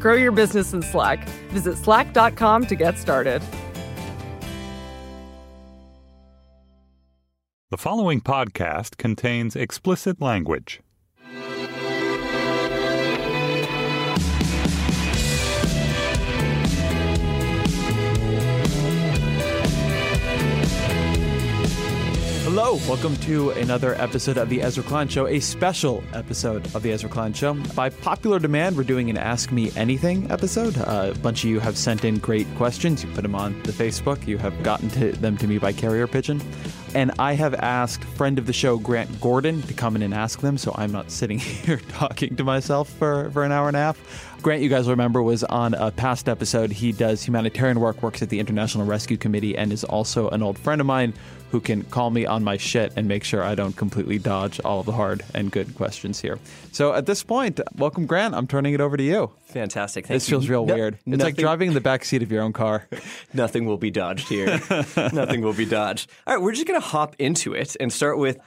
Grow your business in Slack. Visit slack.com to get started. The following podcast contains explicit language. Hello, welcome to another episode of the Ezra Klein Show, a special episode of the Ezra Klein Show. By popular demand, we're doing an Ask Me Anything episode. Uh, a bunch of you have sent in great questions. You put them on the Facebook. You have gotten to them to me by carrier pigeon. And I have asked friend of the show, Grant Gordon, to come in and ask them, so I'm not sitting here talking to myself for, for an hour and a half. Grant, you guys remember, was on a past episode. He does humanitarian work, works at the International Rescue Committee, and is also an old friend of mine who can call me on my shit and make sure I don't completely dodge all of the hard and good questions here. So at this point, welcome, Grant. I'm turning it over to you. Fantastic. Thank this you. feels real No- weird. It's like driving in the back seat of your own car. Nothing will be dodged here. nothing will be dodged. All right, we're just going to hop into it and start with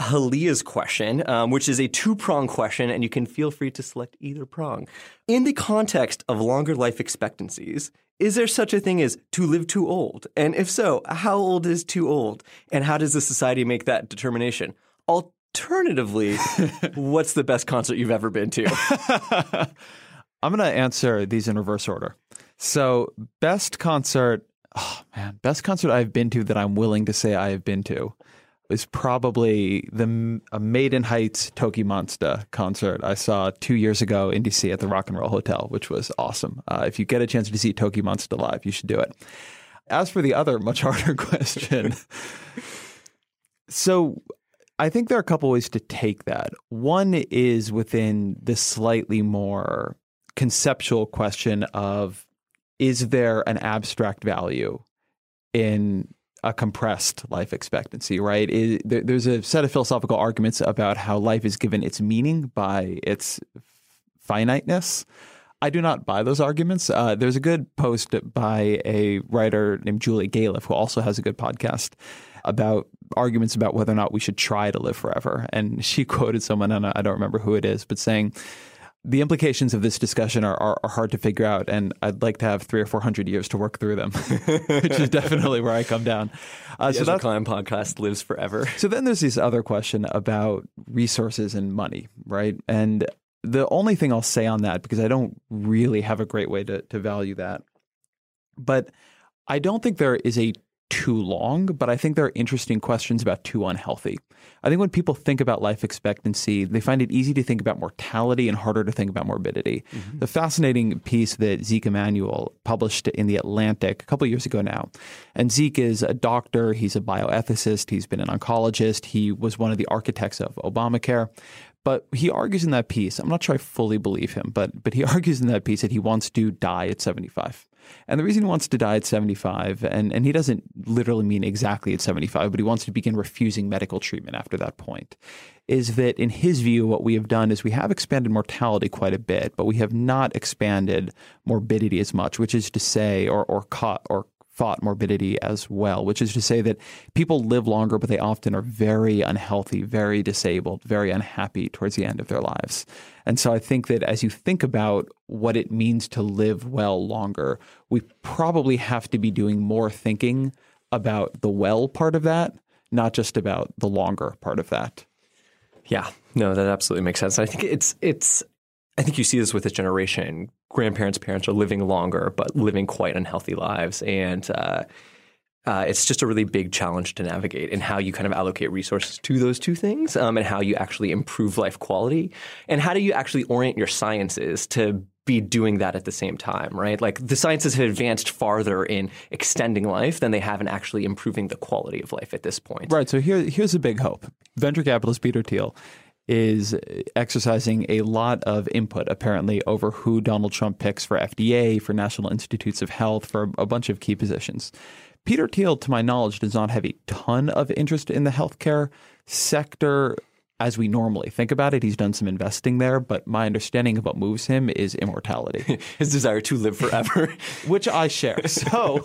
Halia's question, um, which is a two prong question, and you can feel free to select either prong. In the context of longer life expectancies, is there such a thing as to live too old? And if so, how old is too old? And how does the society make that determination? Alternatively, what's the best concert you've ever been to? I'm going to answer these in reverse order. So, best concert, oh man, best concert I've been to that I'm willing to say I have been to is probably the a Maiden Heights TOKiMONSTA concert I saw two years ago in DC at the Rock and Roll Hotel, which was awesome. Uh, if you get a chance to see TOKiMONSTA live, you should do it. As for the other much harder question, so I think there are a couple ways to take that. One is within the slightly more conceptual question of is there an abstract value in a compressed life expectancy, right? Is, there, there's a set of philosophical arguments about how life is given its meaning by its finiteness. I do not buy those arguments. Uh, there's a good post by a writer named Julia Galef, who also has a good podcast about arguments about whether or not we should try to live forever. And she quoted someone, and I don't remember who it is, but saying, the implications of this discussion are, are, are hard to figure out, and I'd like to have three or four hundred years to work through them, which is definitely where I come down. Uh, The so Ezra that's Klein podcast lives forever. so then there's this other question about resources and money, right? And the only thing I'll say on that, because I don't really have a great way to, to value that, but I don't think there is a too long, but I think there are interesting questions about too unhealthy. I think when people think about life expectancy, they find it easy to think about mortality and harder to think about morbidity. Mm-hmm. The fascinating piece that Zeke Emanuel published in The Atlantic a couple of years ago now. And Zeke is a doctor, he's a bioethicist, he's been an oncologist, he was one of the architects of Obamacare. But he argues in that piece, I'm not sure I fully believe him, but but he argues in that piece that he wants to die at 75. And the reason he wants to die at 75, and, and he doesn't literally mean exactly at 75, but he wants to begin refusing medical treatment after that point, is that in his view, what we have done is we have expanded mortality quite a bit, but we have not expanded morbidity as much, which is to say, or, or caught, or fought morbidity as well, which is to say that people live longer, but they often are very unhealthy, very disabled, very unhappy towards the end of their lives. And so I think that as you think about what it means to live well longer, we probably have to be doing more thinking about the well part of that, not just about the longer part of that. Yeah, no, that absolutely makes sense. I think it's it's I think you see this with this generation. Grandparents' parents are living longer, but living quite unhealthy lives. And uh, uh, it's just a really big challenge to navigate in how you kind of allocate resources to those two things um, and how you actually improve life quality. And how do you actually orient your sciences to be doing that at the same time, right? Like the sciences have advanced farther in extending life than they have in actually improving the quality of life at this point. Right. So here, here's a big hope. Venture capitalist Peter Thiel is exercising a lot of input, apparently, over who Donald Trump picks for FDA, for National Institutes of Health, for a bunch of key positions. Peter Thiel, to my knowledge, does not have a ton of interest in the healthcare sector as we normally think about it. He's done some investing there, but my understanding of what moves him is immortality. His desire to live forever, which I share. So,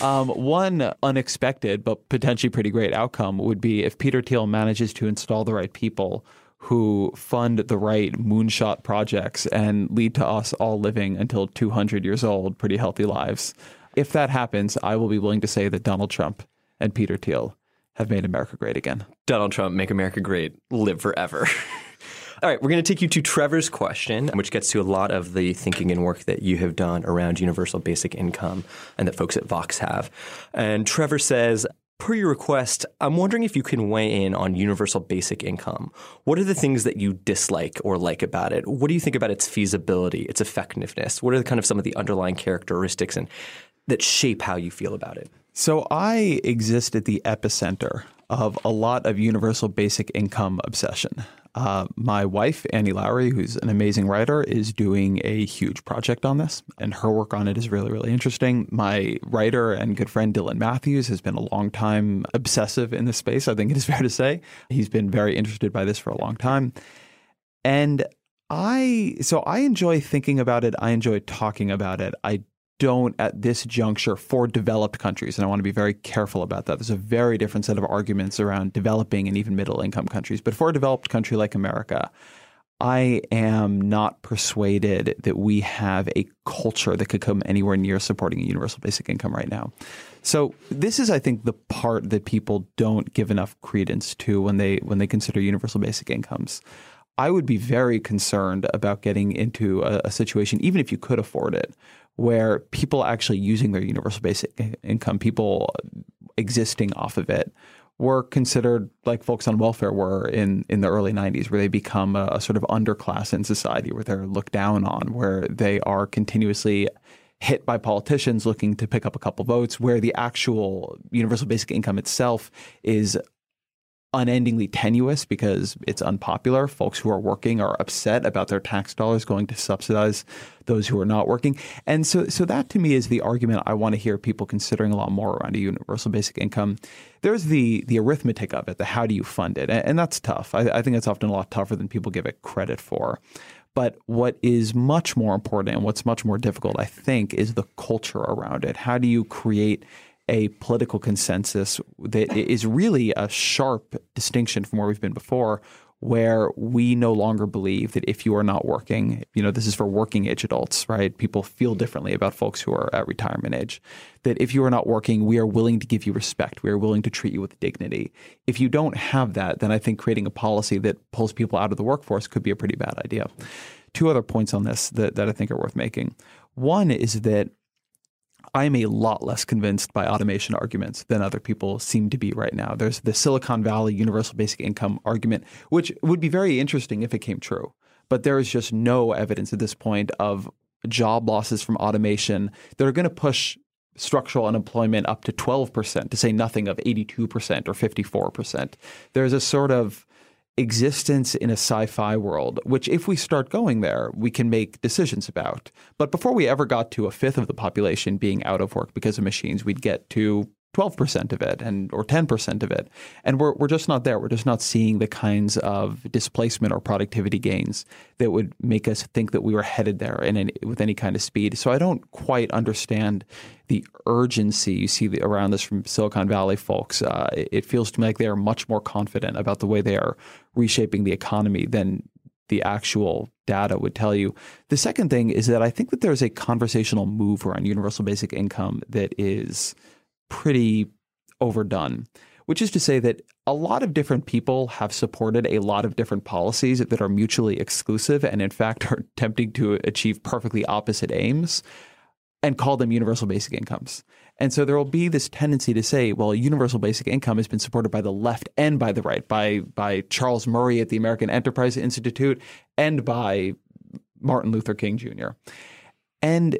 um, one unexpected but potentially pretty great outcome would be if Peter Thiel manages to install the right people who fund the right moonshot projects and lead to us all living until 200 years old, pretty healthy lives. If that happens, I will be willing to say that Donald Trump and Peter Thiel have made America great again. Donald Trump, make America great, live forever. All right, we're going to take you to Trevor's question, which gets to a lot of the thinking and work that you have done around universal basic income and that folks at Vox have. And Trevor says, Per your request, I'm wondering if you can weigh in on universal basic income. What are the things that you dislike or like about it? What do you think about its feasibility, its effectiveness? What are the kind of some of the underlying characteristics and that shape how you feel about it? So I exist at the epicenter of a lot of universal basic income obsession. Uh, my wife, Annie Lowrey, who's an amazing writer, is doing a huge project on this, and her work on it is really, really interesting. My writer and good friend Dylan Matthews has been a long time obsessive in this space, I think it is fair to say. He's been very interested by this for a long time. And I, so I enjoy thinking about it. I enjoy talking about it. I don't at this juncture for developed countries. And I want to be very careful about that. There's a very different set of arguments around developing and even middle income countries. But for a developed country like America, I am not persuaded that we have a culture that could come anywhere near supporting a universal basic income right now. So this is, I think, the part that people don't give enough credence to when they when they consider universal basic incomes. I would be very concerned about getting into a, a situation, even if you could afford it, where people actually using their universal basic income, people existing off of it, were considered like folks on welfare were in, in the early 90s, where they become a, a sort of underclass in society, where they're looked down on, where they are continuously hit by politicians looking to pick up a couple votes, where the actual universal basic income itself is unendingly tenuous because it's unpopular. Folks who are working are upset about their tax dollars going to subsidize those who are not working. And so, so that to me is the argument I want to hear people considering a lot more around a universal basic income. There's the the arithmetic of it, the how do you fund it, and, and that's tough. I, I think that's often a lot tougher than people give it credit for. But what is much more important and what's much more difficult, I think, is the culture around it. How do you create a political consensus that is really a sharp distinction from where we've been before, where we no longer believe that if you are not working, you know, this is for working age adults, right? People feel differently about folks who are at retirement age. That if you are not working, we are willing to give you respect. We are willing to treat you with dignity. If you don't have that, then I think creating a policy that pulls people out of the workforce could be a pretty bad idea. Two other points on this that, that I think are worth making. One is that I'm a lot less convinced by automation arguments than other people seem to be right now. There's the Silicon Valley universal basic income argument, which would be very interesting if it came true. But there is just no evidence at this point of job losses from automation that are going to push structural unemployment up to 12%, to say nothing of 82% or 54%. There's a sort of existence in a sci-fi world, which if we start going there, we can make decisions about. But before we ever got to a fifth of the population being out of work because of machines, we'd get to 12% of it and or 10% of it. And we're, we're just not there. We're just not seeing the kinds of displacement or productivity gains that would make us think that we were headed there in any, with any kind of speed. So I don't quite understand the urgency you see the, around this from Silicon Valley folks. Uh, it, it feels to me like they are much more confident about the way they are reshaping the economy than the actual data would tell you. The second thing is that I think that there's a conversational move around universal basic income that is – pretty overdone. which is to say that a lot of different people have supported a lot of different policies that are mutually exclusive and, in fact, are attempting to achieve perfectly opposite aims and call them universal basic incomes. And so there will be this tendency to say, well, universal basic income has been supported by the left and by the right, by by Charles Murray at the American Enterprise Institute and by Martin Luther King Jr. And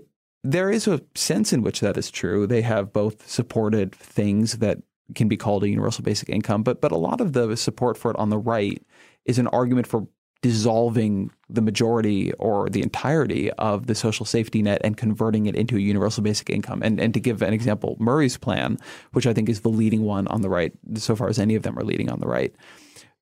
there is a sense in which that is true. They have both supported things that can be called a universal basic income, but but a lot of the support for it on the right is an argument for dissolving the majority or the entirety of the social safety net and converting it into a universal basic income. And and to give an example, Murray's plan, which I think is the leading one on the right, so far as any of them are leading on the right.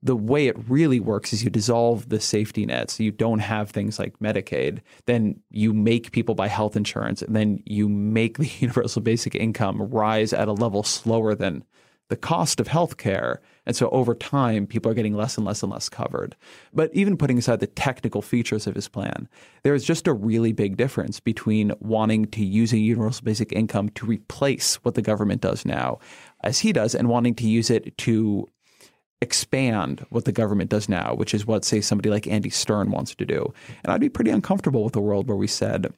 The way it really works is you dissolve the safety net, so you don't have things like Medicaid. Then you make people buy health insurance, and then you make the universal basic income rise at a level slower than the cost of healthcare. And so over time, people are getting less and less and less covered. But even putting aside the technical features of his plan, there is just a really big difference between wanting to use a universal basic income to replace what the government does now, as he does, and wanting to use it to expand what the government does now, which is what, say, somebody like Andy Stern wants to do. And I'd be pretty uncomfortable with a world where we said,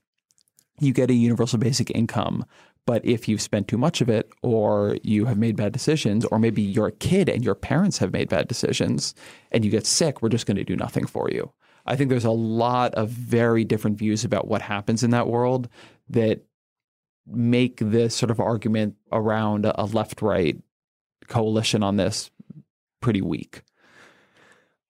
you get a universal basic income, but if you've spent too much of it, or you have made bad decisions, or maybe you're a kid and your parents have made bad decisions and you get sick, we're just going to do nothing for you. I think there's a lot of very different views about what happens in that world that make this sort of argument around a left right coalition on this pretty weak.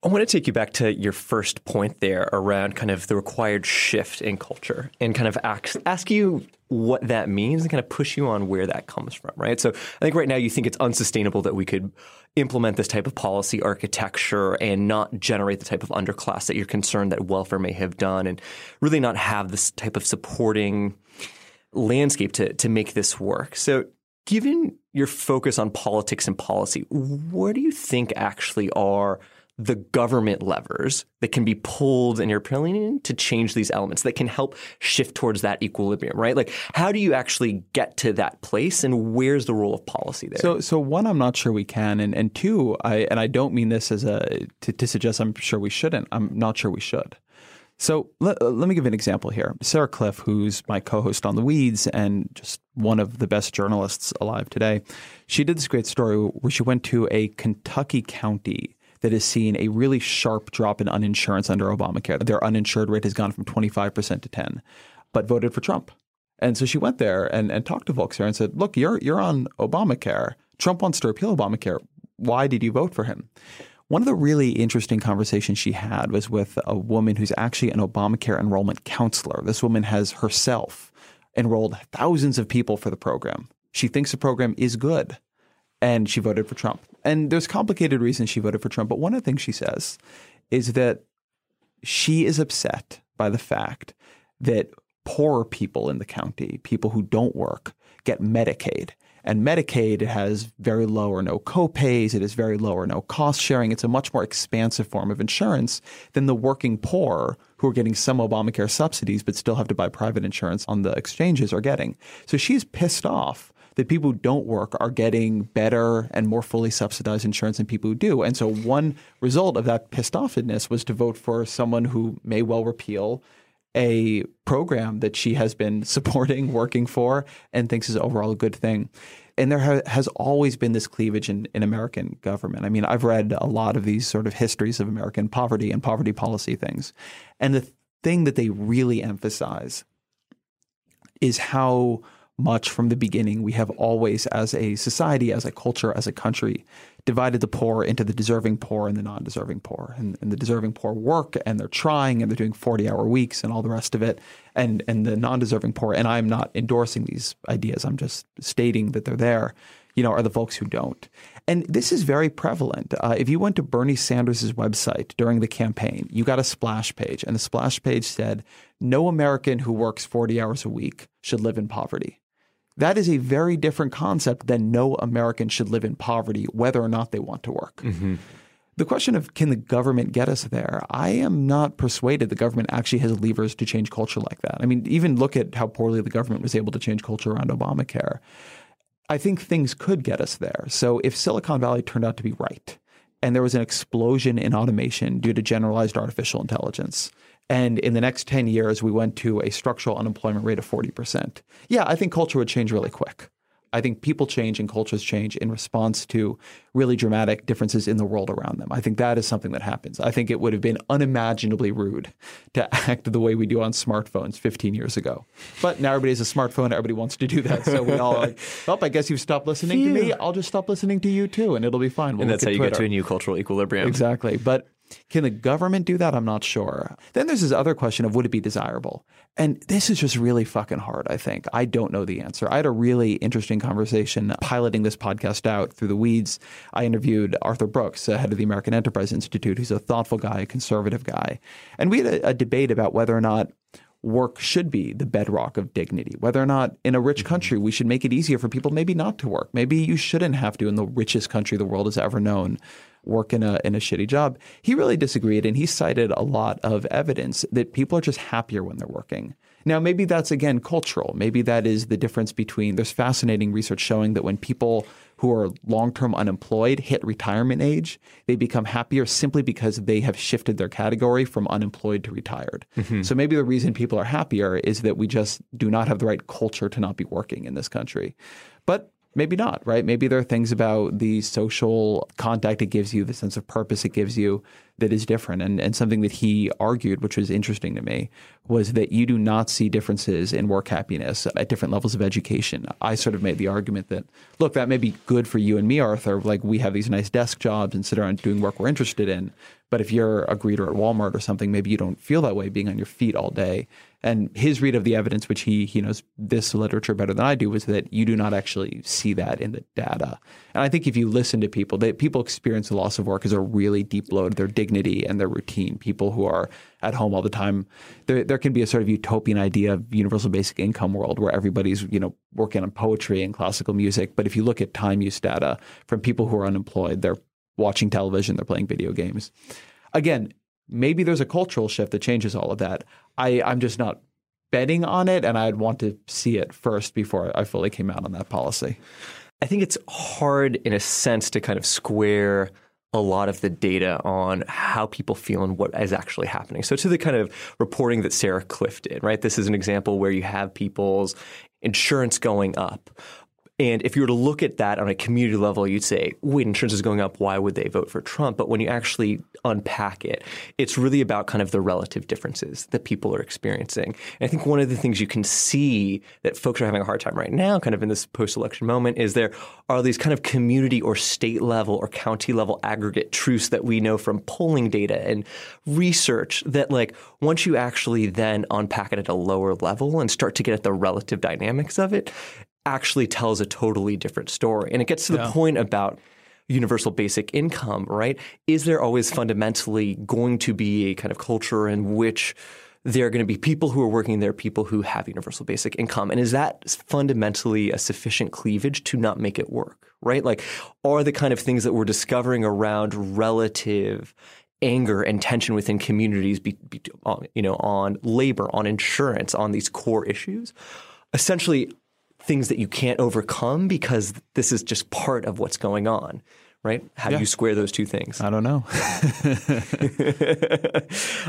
I want to take you back to your first point there around kind of the required shift in culture and kind of ask, ask you what that means and kind of push you on where that comes from, right? So I think right now you think it's unsustainable that we could implement this type of policy architecture and not generate the type of underclass that you're concerned that welfare may have done and really not have this type of supporting landscape to, to make this work. So given your focus on politics and policy, what do you think actually are – the government levers that can be pulled in your opinion to change these elements that can help shift towards that equilibrium, right? Like how do you actually get to that place and where's the role of policy there? So so one, I'm not sure we can, and and two, I and I don't mean this as a to, to suggest I'm sure we shouldn't. I'm not sure we should. So let, uh, let me give an example here. Sarah Kliff, who's my co-host on The Weeds and just one of the best journalists alive today, she did this great story where she went to a Kentucky county that has seen a really sharp drop in uninsurance under Obamacare. Their uninsured rate has gone from 25% to 10, but voted for Trump. And so she went there and, and talked to folks there and said, look, you're, you're on Obamacare. Trump wants to repeal Obamacare. Why did you vote for him? One of the really interesting conversations she had was with a woman who's actually an Obamacare enrollment counselor. This woman has herself enrolled thousands of people for the program. She thinks the program is good and she voted for Trump. And there's complicated reasons she voted for Trump, but one of the things she says is that she is upset by the fact that poorer people in the county, people who don't work, get Medicaid. And Medicaid has very low or no copays. It is very low or no cost sharing. It's a much more expansive form of insurance than the working poor who are getting some Obamacare subsidies but still have to buy private insurance on the exchanges are getting. So she's pissed off that people who don't work are getting better and more fully subsidized insurance than people who do. And so one result of that pissed offness was to vote for someone who may well repeal a program that she has been supporting, working for, and thinks is overall a good thing. And there ha- has always been this cleavage in, in American government. I mean, I've read a lot of these sort of histories of American poverty and poverty policy things. And the thing that they really emphasize is how much from the beginning. We have always, as a society, as a culture, as a country, divided the poor into the deserving poor and the non deserving poor. And, and, the deserving poor work and they're trying and they're doing 40 hour weeks and all the rest of it. And, and the non deserving poor, and I'm not endorsing these ideas, I'm just stating that they're there, you know, are the folks who don't. And this is very prevalent. Uh, if you went to Bernie Sanders' website during the campaign, you got a splash page, and the splash page said, No American who works 40 hours a week should live in poverty. That is a very different concept than no American should live in poverty, whether or not they want to work. Mm-hmm. The question of can the government get us there? I am not persuaded the government actually has levers to change culture like that. I mean, even look at how poorly the government was able to change culture around Obamacare. I think things could get us there. So if Silicon Valley turned out to be right, and there was an explosion in automation due to generalized artificial intelligence, and in the next 10 years we went to a structural unemployment rate of 40%, yeah, I think culture would change really quick. I think people change and cultures change in response to really dramatic differences in the world around them. I think that is something that happens. I think it would have been unimaginably rude to act the way we do on smartphones 15 years ago. But now everybody has a smartphone. Everybody wants to do that. So we all like, oh, I guess you've stopped listening to me. I'll just stop listening to you too, and it'll be fine. We'll and that's how you Twitter. get to a new cultural equilibrium. Exactly. But can the government do that? I'm not sure. Then there's this other question of would it be desirable? And this is just really fucking hard, I think. I don't know the answer. I had a really interesting conversation piloting this podcast out through the weeds. I interviewed Arthur Brooks, head of the American Enterprise Institute, who's a thoughtful guy, a conservative guy. And we had a, a debate about whether or not work should be the bedrock of dignity. Whether or not in a rich mm-hmm. country we should make it easier for people maybe not to work. Maybe you shouldn't have to in the richest country the world has ever known work in a in a shitty job. He really disagreed and he cited a lot of evidence that people are just happier when they're working. Now, maybe that's again cultural. Maybe that is the difference between there's fascinating research showing that when people who are long-term unemployed hit retirement age, they become happier simply because they have shifted their category from unemployed to retired. Mm-hmm. So maybe the reason people are happier is that we just do not have the right culture to not be working in this country. But maybe not, right? Maybe there are things about the social contact it gives you, the sense of purpose it gives you that is different. And, and something that he argued, which was interesting to me, was that you do not see differences in work happiness at different levels of education. I sort of made the argument that, look, that may be good for you and me, Arthur. Like we have these nice desk jobs and sit around doing work we're interested in. But if you're a greeter at Walmart or something, maybe you don't feel that way being on your feet all day. And his read of the evidence, which he he knows this literature better than I do, was that you do not actually see that in the data. And I think if you listen to people, that people experience the loss of work as a really deep blow to their dignity and their routine. People who are at home all the time, there there can be a sort of utopian idea of universal basic income world where everybody's you know working on poetry and classical music. But if you look at time use data from people who are unemployed, they're watching television, they're playing video games. Again, maybe there's a cultural shift that changes all of that. I, I'm just not betting on it, and I'd want to see it first before I fully came out on that policy. I think it's hard, in a sense, to kind of square a lot of the data on how people feel and what is actually happening. So, to the kind of reporting that Sarah Kliff did, right? This is an example where you have people's insurance going up and if you were to look at that on a community level, you'd say, wait, insurance is going up. Why would they vote for Trump? But when you actually unpack it, it's really about kind of the relative differences that people are experiencing. And I think one of the things you can see that folks are having a hard time right now, kind of in this post election moment, is there are these kind of community or state level or county level aggregate truths that we know from polling data and research that, like, once you actually then unpack it at a lower level and start to get at the relative dynamics of it, actually tells a totally different story. And it gets to the yeah. point about universal basic income, right? Is there always fundamentally going to be a kind of culture in which there are going to be people who are working there, people who have universal basic income? And is that fundamentally a sufficient cleavage to not make it work, right? Like, are the kind of things that we're discovering around relative anger and tension within communities, be, be, uh, you know, on labor, on insurance, on these core issues, essentially things that you can't overcome because this is just part of what's going on right? How yeah. do you square those two things? I don't know.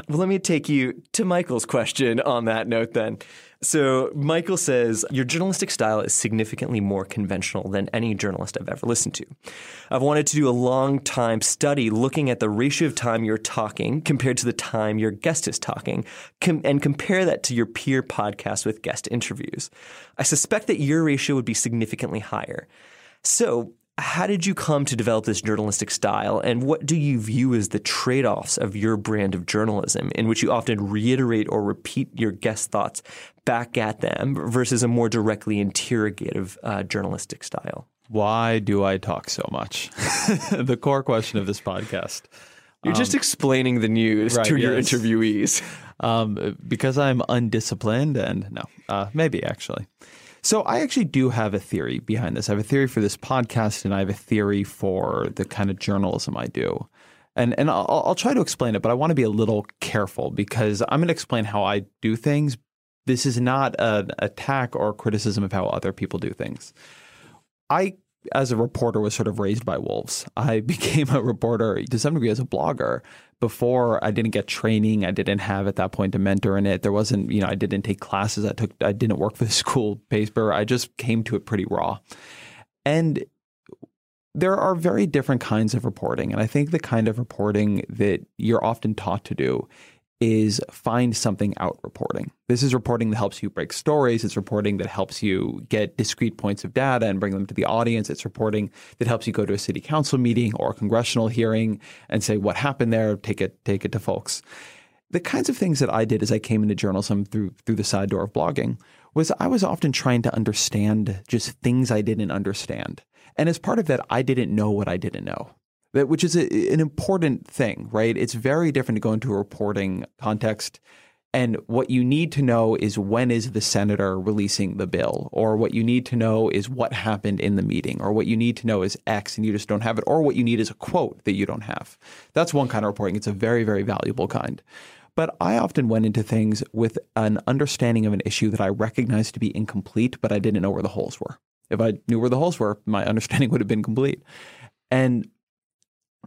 well, let me take you to Michael's question on that note then. So, Michael says, Your journalistic style is significantly more conventional than any journalist I've ever listened to. I've wanted to do a long time study looking at the ratio of time you're talking compared to the time your guest is talking com- and compare that to your peer podcasts with guest interviews. I suspect that your ratio would be significantly higher. So, how did you come to develop this journalistic style, and what do you view as the trade offs of your brand of journalism, in which you often reiterate or repeat your guest thoughts back at them versus a more directly interrogative uh, journalistic style? Why do I talk so much? the core question of this podcast. You're um, just explaining the news right, to your yes. interviewees. Um, because I'm undisciplined, and no, uh, maybe actually. So I actually do have a theory behind this. I have a theory for this podcast, and I have a theory for the kind of journalism I do. And and I'll, I'll try to explain it, but I want to be a little careful because I'm going to explain how I do things. This is not an attack or criticism of how other people do things. I as a reporter was sort of raised by wolves. I became a reporter to some degree as a blogger. Before I didn't get training, I didn't have at that point a mentor in it. There wasn't, you know, I didn't take classes. I took, I didn't work for the school paper. I just came to it pretty raw. And there are very different kinds of reporting. And I think the kind of reporting that you're often taught to do is find something out reporting. This is reporting that helps you break stories. It's reporting that helps you get discrete points of data and bring them to the audience. It's reporting that helps you go to a city council meeting or a congressional hearing and say what happened there, take it take it to folks. The kinds of things that I did as I came into journalism through through the side door of blogging was I was often trying to understand just things I didn't understand. And as part of that, I didn't know what I didn't know that which is a, an important thing, right? It's very different to go into a reporting context. And what you need to know is when is the senator releasing the bill, or what you need to know is what happened in the meeting, or what you need to know is X and you just don't have it, or what you need is a quote that you don't have. That's one kind of reporting. It's a very, very valuable kind. But I often went into things with an understanding of an issue that I recognized to be incomplete, but I didn't know where the holes were. If I knew where the holes were, my understanding would have been complete. And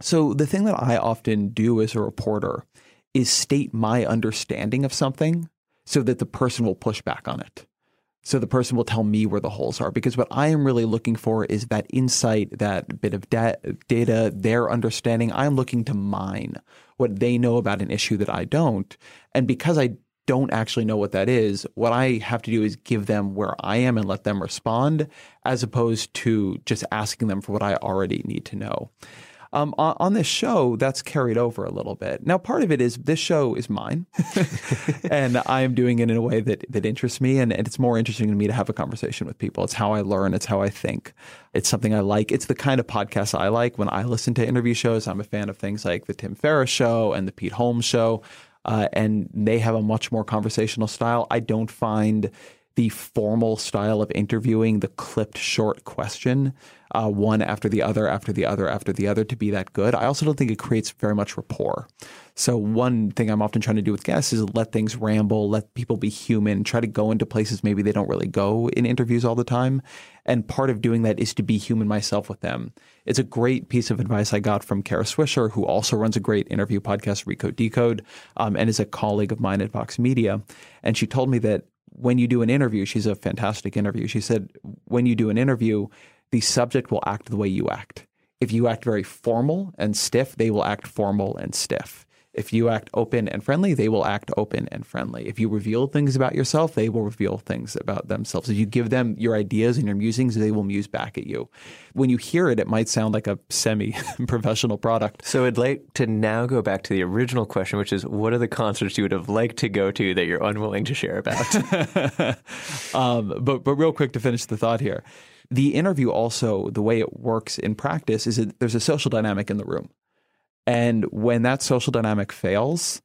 so, the thing that I often do as a reporter is state my understanding of something so that the person will push back on it. So the person will tell me where the holes are. Because what I am really looking for is that insight, that bit of da- data, their understanding. I'm looking to mine what they know about an issue that I don't. And because I don't actually know what that is, what I have to do is give them where I am and let them respond, as opposed to just asking them for what I already need to know. Um, on, on, this show, that's carried over a little bit. Now, part of it is this show is mine, and I am doing it in a way that that interests me, and, and it's more interesting to me to have a conversation with people. It's how I learn. It's how I think. It's something I like. It's the kind of podcast I like. When I listen to interview shows, I'm a fan of things like the Tim Ferriss Show and the Pete Holmes Show, uh, and they have a much more conversational style. I don't find the formal style of interviewing, the clipped short question uh, one after the other, after the other, after the other to be that good. I also don't think it creates very much rapport. So one thing I'm often trying to do with guests is let things ramble, let people be human, try to go into places maybe they don't really go in interviews all the time. And part of doing that is to be human myself with them. It's a great piece of advice I got from Kara Swisher, who also runs a great interview podcast, Recode Decode, um, and is a colleague of mine at Vox Media. And she told me that when you do an interview, she's a fantastic interview. She said, when you do an interview, the subject will act the way you act. If you act very formal and stiff, they will act formal and stiff. If you act open and friendly, they will act open and friendly. If you reveal things about yourself, they will reveal things about themselves. If you give them your ideas and your musings, they will muse back at you. When you hear it, it might sound like a semi professional product. So I'd like to now go back to the original question, which is what are the concerts you would have liked to go to that you're unwilling to share about? um, but, but real quick to finish the thought here the interview also the way it works in practice is that there's a social dynamic in the room and when that social dynamic fails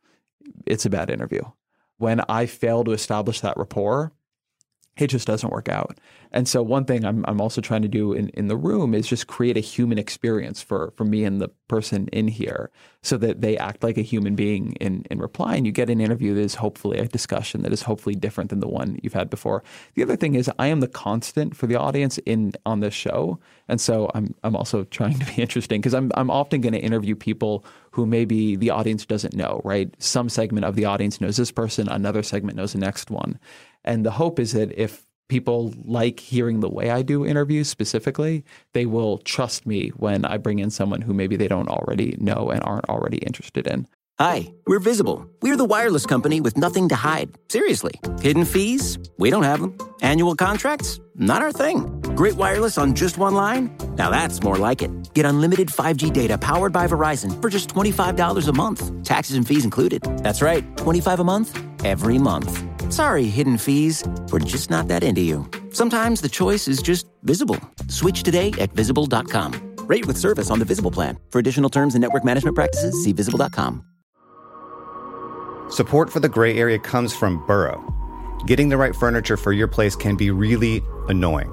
it's a bad interview. When i fail to establish that rapport it just doesn't work out. And so one thing I'm I'm also trying to do in, in the room is just create a human experience for for me and the person in here so that they act like a human being in in reply and you get an interview that is hopefully a discussion that is hopefully different than the one you've had before. The other thing is I am the constant for the audience in on this show. And so I'm I'm also trying to be interesting because I'm I'm often going to interview people who maybe the audience doesn't know, right? Some segment of the audience knows this person, another segment knows the next one. And the hope is that if people like hearing the way I do interviews specifically, they will trust me when I bring in someone who maybe they don't already know and aren't already interested in. Hi, we're Visible. We're the wireless company with nothing to hide. Seriously. Hidden fees? We don't have them. Annual contracts? Not our thing. Great wireless on just one line? Now that's more like it. Get unlimited 5G data powered by Verizon for just $25 a month. Taxes and fees included. That's right, 25 a month every month. Sorry, hidden fees. We're just not that into you. Sometimes the choice is just visible. Switch today at visible.com. Rate with service on the Visible plan. For additional terms and network management practices, see visible.com. Support for the gray area comes from Burrow. Getting the right furniture for your place can be really annoying.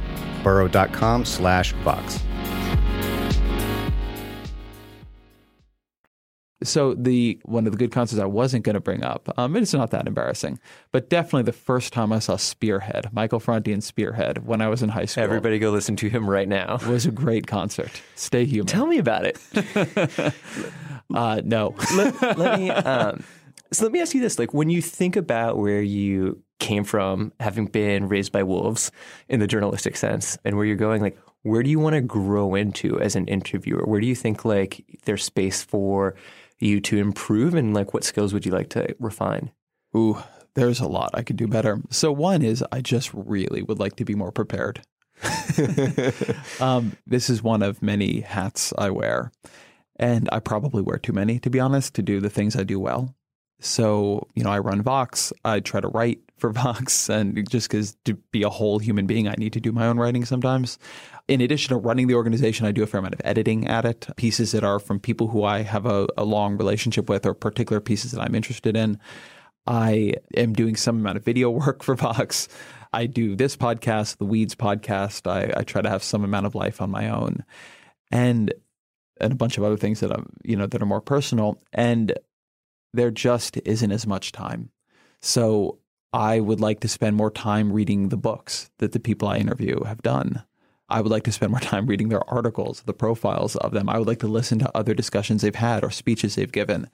burrow.com slash vox. So the one of the good concerts I wasn't going to bring up, um, it's not that embarrassing, but definitely the first time I saw Spearhead, Michael Franti and Spearhead, when I was in high school, Everybody go listen to him right now. It was a great concert. Stay human. Tell me about it. uh, no, let, let me. Um, so let me ask you this: like, when you think about where you came from, having been raised by wolves in the journalistic sense, and where you're going, like, where do you want to grow into as an interviewer? Where do you think like there's space for you to improve, and like, what skills would you like to refine? ooh, there's a lot I could do better. So one is I just really would like to be more prepared. um, this is one of many hats I wear, and I probably wear too many, to be honest, to do the things I do well. So, you know, I run Vox. I try to write for Vox. And just because to be a whole human being, I need to do my own writing sometimes. In addition to running the organization, I do a fair amount of editing at it, pieces that are from people who I have a, a long relationship with or particular pieces that I'm interested in. I am doing some amount of video work for Vox. I do this podcast, the Weeds podcast. I, I try to have some amount of life on my own. And and a bunch of other things that I'm, you know, that are more personal. And there just isn't as much time. So I would like to spend more time reading the books that the people I interview have done. I would like to spend more time reading their articles, the profiles of them. I would like to listen to other discussions they've had or speeches they've given.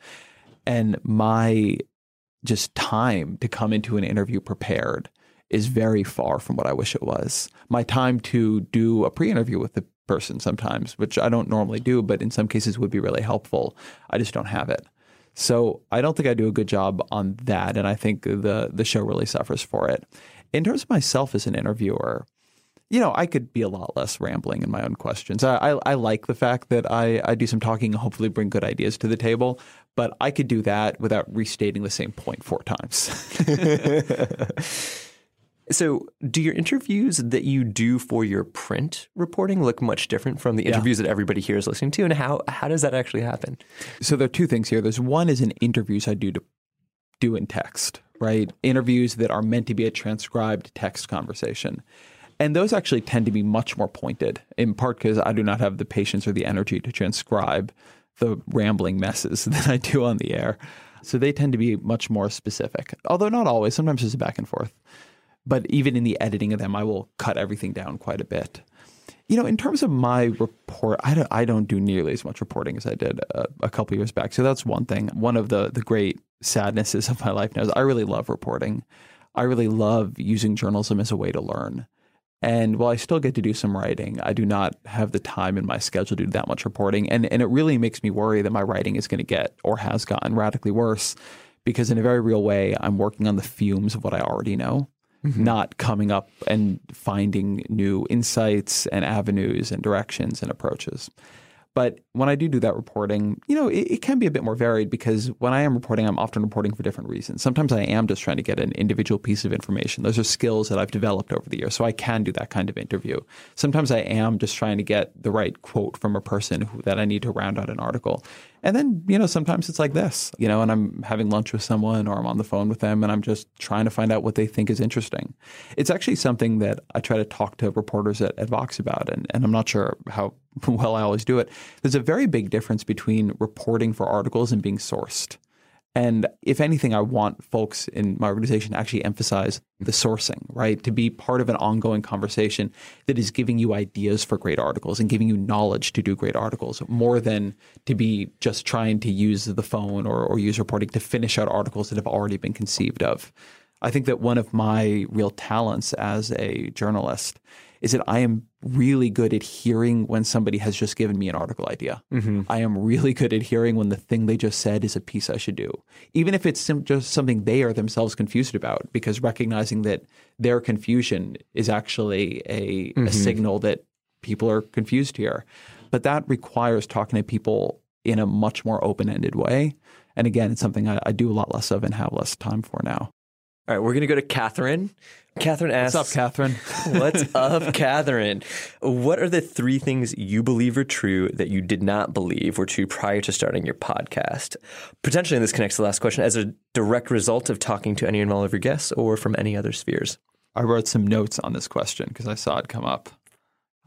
And my just time to come into an interview prepared is very far from what I wish it was. My time to do a pre interview with the person sometimes, which I don't normally do, but in some cases would be really helpful. I just don't have it. So I don't think I do a good job on that, and I think the the show really suffers for it. In terms of myself as an interviewer, you know, I could be a lot less rambling in my own questions. I, I, I like the fact that I, I do some talking and hopefully bring good ideas to the table, but I could do that without restating the same point four times. So, do your interviews that you do for your print reporting look much different from the interviews that everybody here is listening to? And how how does that actually happen? so there are two things here. There's one is in interviews I do to do in text, right? Interviews that are meant to be a transcribed text conversation. And those actually tend to be much more pointed, in part because I do not have the patience or the energy to transcribe the rambling messes that I do on the air. So they tend to be much more specific, although not always. Sometimes there's a back and forth. But even in the editing of them, I will cut everything down quite a bit. You know, in terms of my report, I don't, I don't do nearly as much reporting as I did a, a couple years back. So that's one thing. One of the the great sadnesses of my life now is I really love reporting. I really love using journalism as a way to learn. And while I still get to do some writing, I do not have the time in my schedule to do that much reporting. And and it really makes me worry that my writing is going to get or has gotten radically worse because in a very real way, I'm working on the fumes of what I already know Mm-hmm. not coming up and finding new insights and avenues and directions and approaches. But when I do do that reporting, you know, it, it, can be a bit more varied because when I am reporting, I'm often reporting for different reasons. Sometimes I am just trying to get an individual piece of information. Those are skills that I've developed over the years, so I can do that kind of interview. Sometimes I am just trying to get the right quote from a person who, that I need to round out an article. And then, you know, sometimes it's like this, you know, and I'm having lunch with someone or I'm on the phone with them and I'm just trying to find out what they think is interesting. It's actually something that I try to talk to reporters at, at Vox about, and, and I'm not sure how well I always do it. There's a very big difference between reporting for articles and being sourced. And if anything, I want folks in my organization to actually emphasize the sourcing, right? To be part of an ongoing conversation that is giving you ideas for great articles and giving you knowledge to do great articles more than to be just trying to use the phone or, or use reporting to finish out articles that have already been conceived of. I think that one of my real talents as a journalist is that I am really good at hearing when somebody has just given me an article idea. Mm-hmm. I am really good at hearing when the thing they just said is a piece I should do, even if it's sim- just something they are themselves confused about, because recognizing that their confusion is actually a, a mm-hmm. signal that people are confused here. But that requires talking to people in a much more open ended way. And again, it's something I, I do a lot less of and have less time for now. All right, we're going to go to Catherine. Catherine asks, What's up, Catherine? What's up, Catherine? What are the three things you believe are true that you did not believe were true prior to starting your podcast? Potentially, this connects to the last question as a direct result of talking to any and all of your guests or from any other spheres. I wrote some notes on this question because I saw it come up.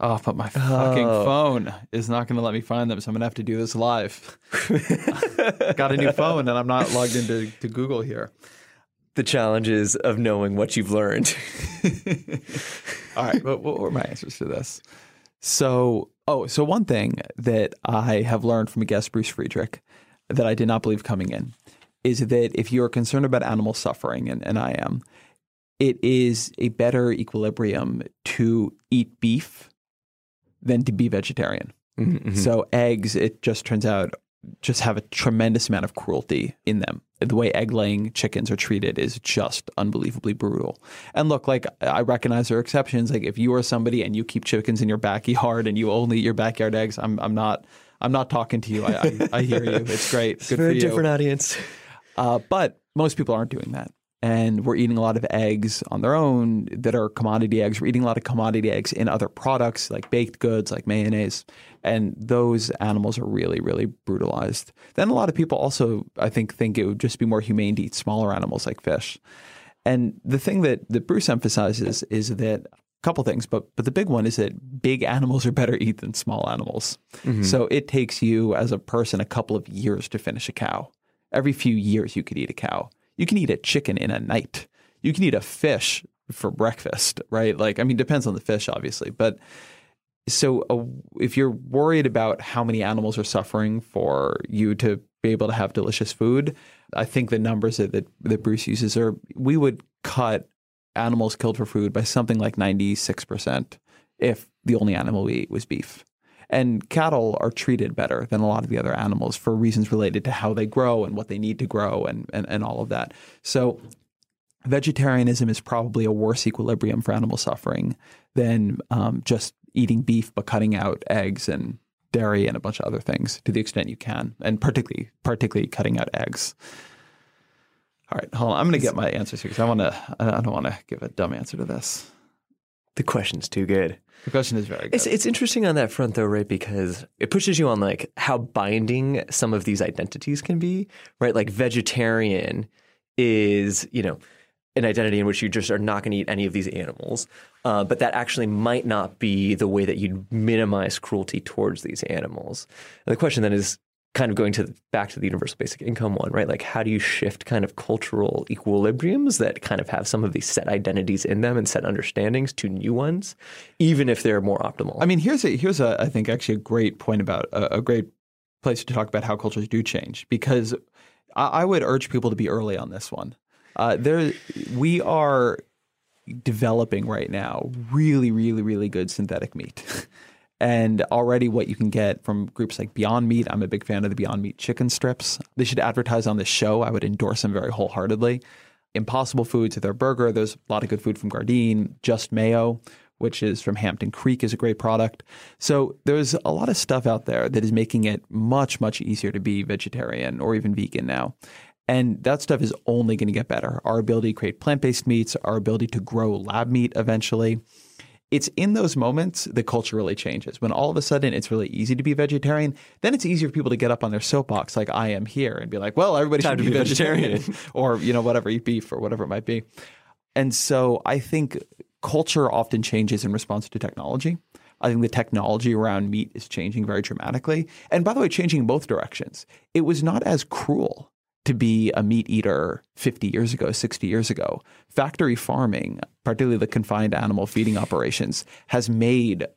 Oh, but my fucking Oh. phone is not going to let me find them, so I'm going to have to do this live. Got a new phone and I'm not logged into to Google here. The challenges of knowing what you've learned. All right, what, what were my answers to this? So, oh, so one thing that I have learned from a guest, Bruce Friedrich, that I did not believe coming in is that if you are concerned about animal suffering, and, and I am, it is a better equilibrium to eat beef than to be vegetarian. Mm-hmm, mm-hmm. So eggs, it just turns out, just have a tremendous amount of cruelty in them. The way egg laying chickens are treated is just unbelievably brutal. And look, like I recognize there are exceptions. Like if you are somebody and you keep chickens in your backyard and you only eat your backyard eggs, I'm I'm not I'm not talking to you. I I, I hear you. It's great. Good for Very you. different audience. Uh, but most people aren't doing that. And we're eating a lot of eggs on their own that are commodity eggs. We're eating a lot of commodity eggs in other products like baked goods, like mayonnaise. And those animals are really, really brutalized. Then a lot of people also, I think, think it would just be more humane to eat smaller animals like fish. And the thing that, that Bruce emphasizes is that a couple things, but but the big one is that big animals are better eat than small animals. Mm-hmm. So it takes you as a person a couple of years to finish a cow. Every few years you could eat a cow. You can eat a chicken in a night. You can eat a fish for breakfast, right? Like I mean depends on the fish obviously, but so uh, if you're worried about how many animals are suffering for you to be able to have delicious food, I think the numbers that, that, that Bruce uses are we would cut animals killed for food by something like 96% if the only animal we eat was beef. And cattle are treated better than a lot of the other animals for reasons related to how they grow and what they need to grow and, and, and all of that. So vegetarianism is probably a worse equilibrium for animal suffering than um, just eating beef but cutting out eggs and dairy and a bunch of other things to the extent you can, and particularly particularly cutting out eggs. All right, hold on. I'm going to get my answers here because I want to. I don't want to give a dumb answer to this. The question's too good. The question is very good. It's it's interesting on that front though, right? Because it pushes you on like how binding some of these identities can be, right? Like vegetarian is, you know, an identity in which you just are not going to eat any of these animals, uh, but that actually might not be the way that you'd minimize cruelty towards these animals. And the question then is kind of going to back to the universal basic income one, right? Like how do you shift kind of cultural equilibriums that kind of have some of these set identities in them and set understandings to new ones, even if they're more optimal? I mean, here's a here's a I think actually a great point about a, a great place to talk about how cultures do change because I, I would urge people to be early on this one. Uh, there, we are developing right now really, really, really good synthetic meat. And already, what you can get from groups like Beyond Meat, I'm a big fan of the Beyond Meat chicken strips. They should advertise on this show. I would endorse them very wholeheartedly. Impossible Foods, their burger. There's a lot of good food from Gardein. Just Mayo, which is from Hampton Creek, is a great product. So there's a lot of stuff out there that is making it much, much easier to be vegetarian or even vegan now. And that stuff is only going to get better. Our ability to create plant based meats, our ability to grow lab meat eventually. It's in those moments the culture really changes. When all of a sudden it's really easy to be vegetarian, then it's easier for people to get up on their soapbox like I am here and be like, well, everybody should be be vegetarian or, you know, whatever, eat beef or whatever it might be. And so I think culture often changes in response to technology. I think the technology around meat is changing very dramatically. And by the way, changing in both directions. It was not as cruel to be a meat eater 50 years ago, 60 years ago. Factory farming, particularly the confined animal feeding operations, has made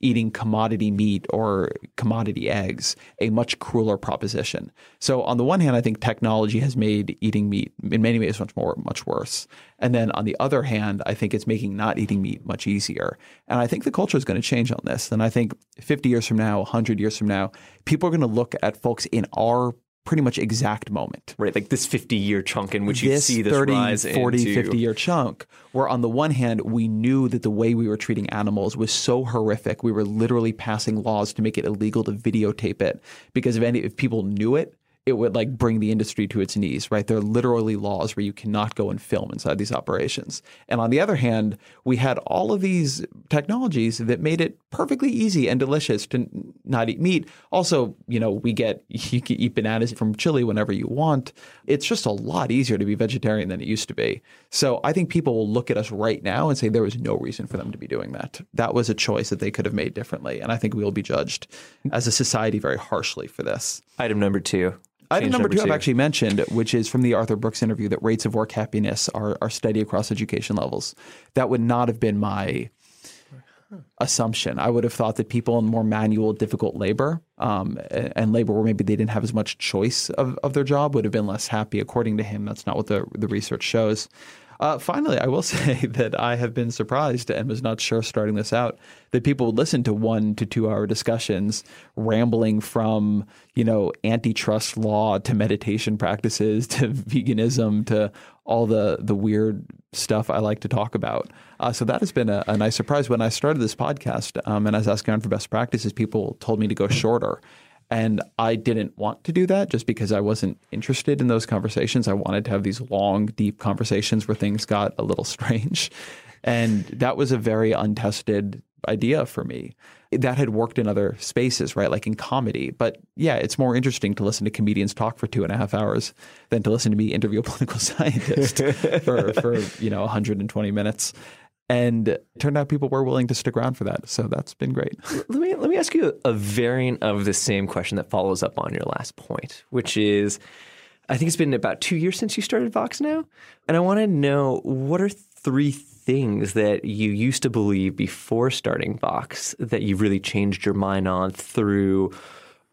eating commodity meat or commodity eggs a much crueler proposition. So on the one hand, I think technology has made eating meat in many ways much more much worse. And then on the other hand, I think it's making not eating meat much easier. And I think the culture is going to change on this. And I think 50 years from now, 100 years from now, people are going to look at folks in our pretty much exact moment. Right, like this 50 year chunk in which you see this 30, rise 40, into 50 year chunk, where on the one hand, we knew that the way we were treating animals was so horrific. We were literally passing laws to make it illegal to videotape it because if, any, if people knew it, it would like bring the industry to its knees, right? There are literally laws where you cannot go and film inside these operations. And on the other hand, we had all of these technologies that made it perfectly easy and delicious to not eat meat. Also, you know, we get you can eat bananas from Chile whenever you want. It's just a lot easier to be vegetarian than it used to be. So I think people will look at us right now and say there was no reason for them to be doing that. That was a choice that they could have made differently. And I think we will be judged as a society very harshly for this. Item number two. Item Change number two, I've actually mentioned, which is from the Arthur Brooks interview, that rates of work happiness are, are steady across education levels. That would not have been my assumption. I would have thought that people in more manual, difficult labor um, and labor where maybe they didn't have as much choice of, of their job would have been less happy. According to him, that's not what the, the research shows. Uh, finally, I will say that I have been surprised and was not sure starting this out that people would listen to one to two hour discussions rambling from, you know, antitrust law to meditation practices to veganism to all the, the weird stuff I like to talk about. Uh, so that has been a, a, nice surprise. When I started this podcast um, and I was asking around for best practices, people told me to go shorter. And I didn't want to do that just because I wasn't interested in those conversations. I wanted to have these long, deep conversations where things got a little strange. And that was a very untested idea for me. That had worked in other spaces, right? Like in comedy. But yeah, it's more interesting to listen to comedians talk for two and a half hours than to listen to me interview a political scientist for, for, you know, 120 minutes. And turned out people were willing to stick around for that. So that's been great. Let me let me ask you a variant of the same question that follows up on your last point, which is I think it's been about two years since you started Vox now. And I want to know what are three things that you used to believe before starting Vox that you really changed your mind on through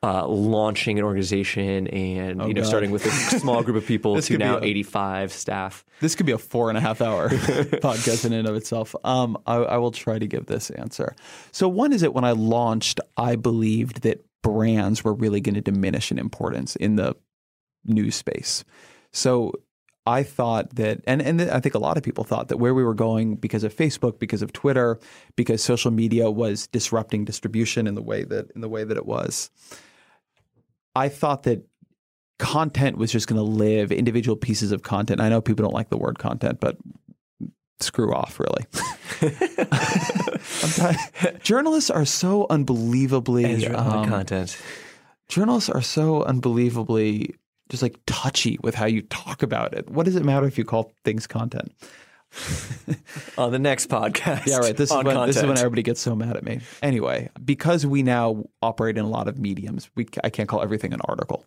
uh, launching an organization and oh, you know God. starting with a small group of people to now a, 85 staff. This could be a four and a half hour podcast in and of itself. Um, I, I will try to give this answer. So one is that when I launched, I believed that brands were really going to diminish in importance in the news space. So I thought that, and, and I think a lot of people thought that where we were going because of Facebook, because of Twitter, because social media was disrupting distribution in the way that in the way that it was. I thought that content was just going to live individual pieces of content. I know people don't like the word content, but screw off, really. journalists are so unbelievably um, content. Journalists are so unbelievably just like touchy with how you talk about it. What does it matter if you call things content? on the next podcast. Yeah, right. This is when this is when everybody gets so mad at me. Anyway, because we now operate in a lot of mediums, we I can't call everything an article.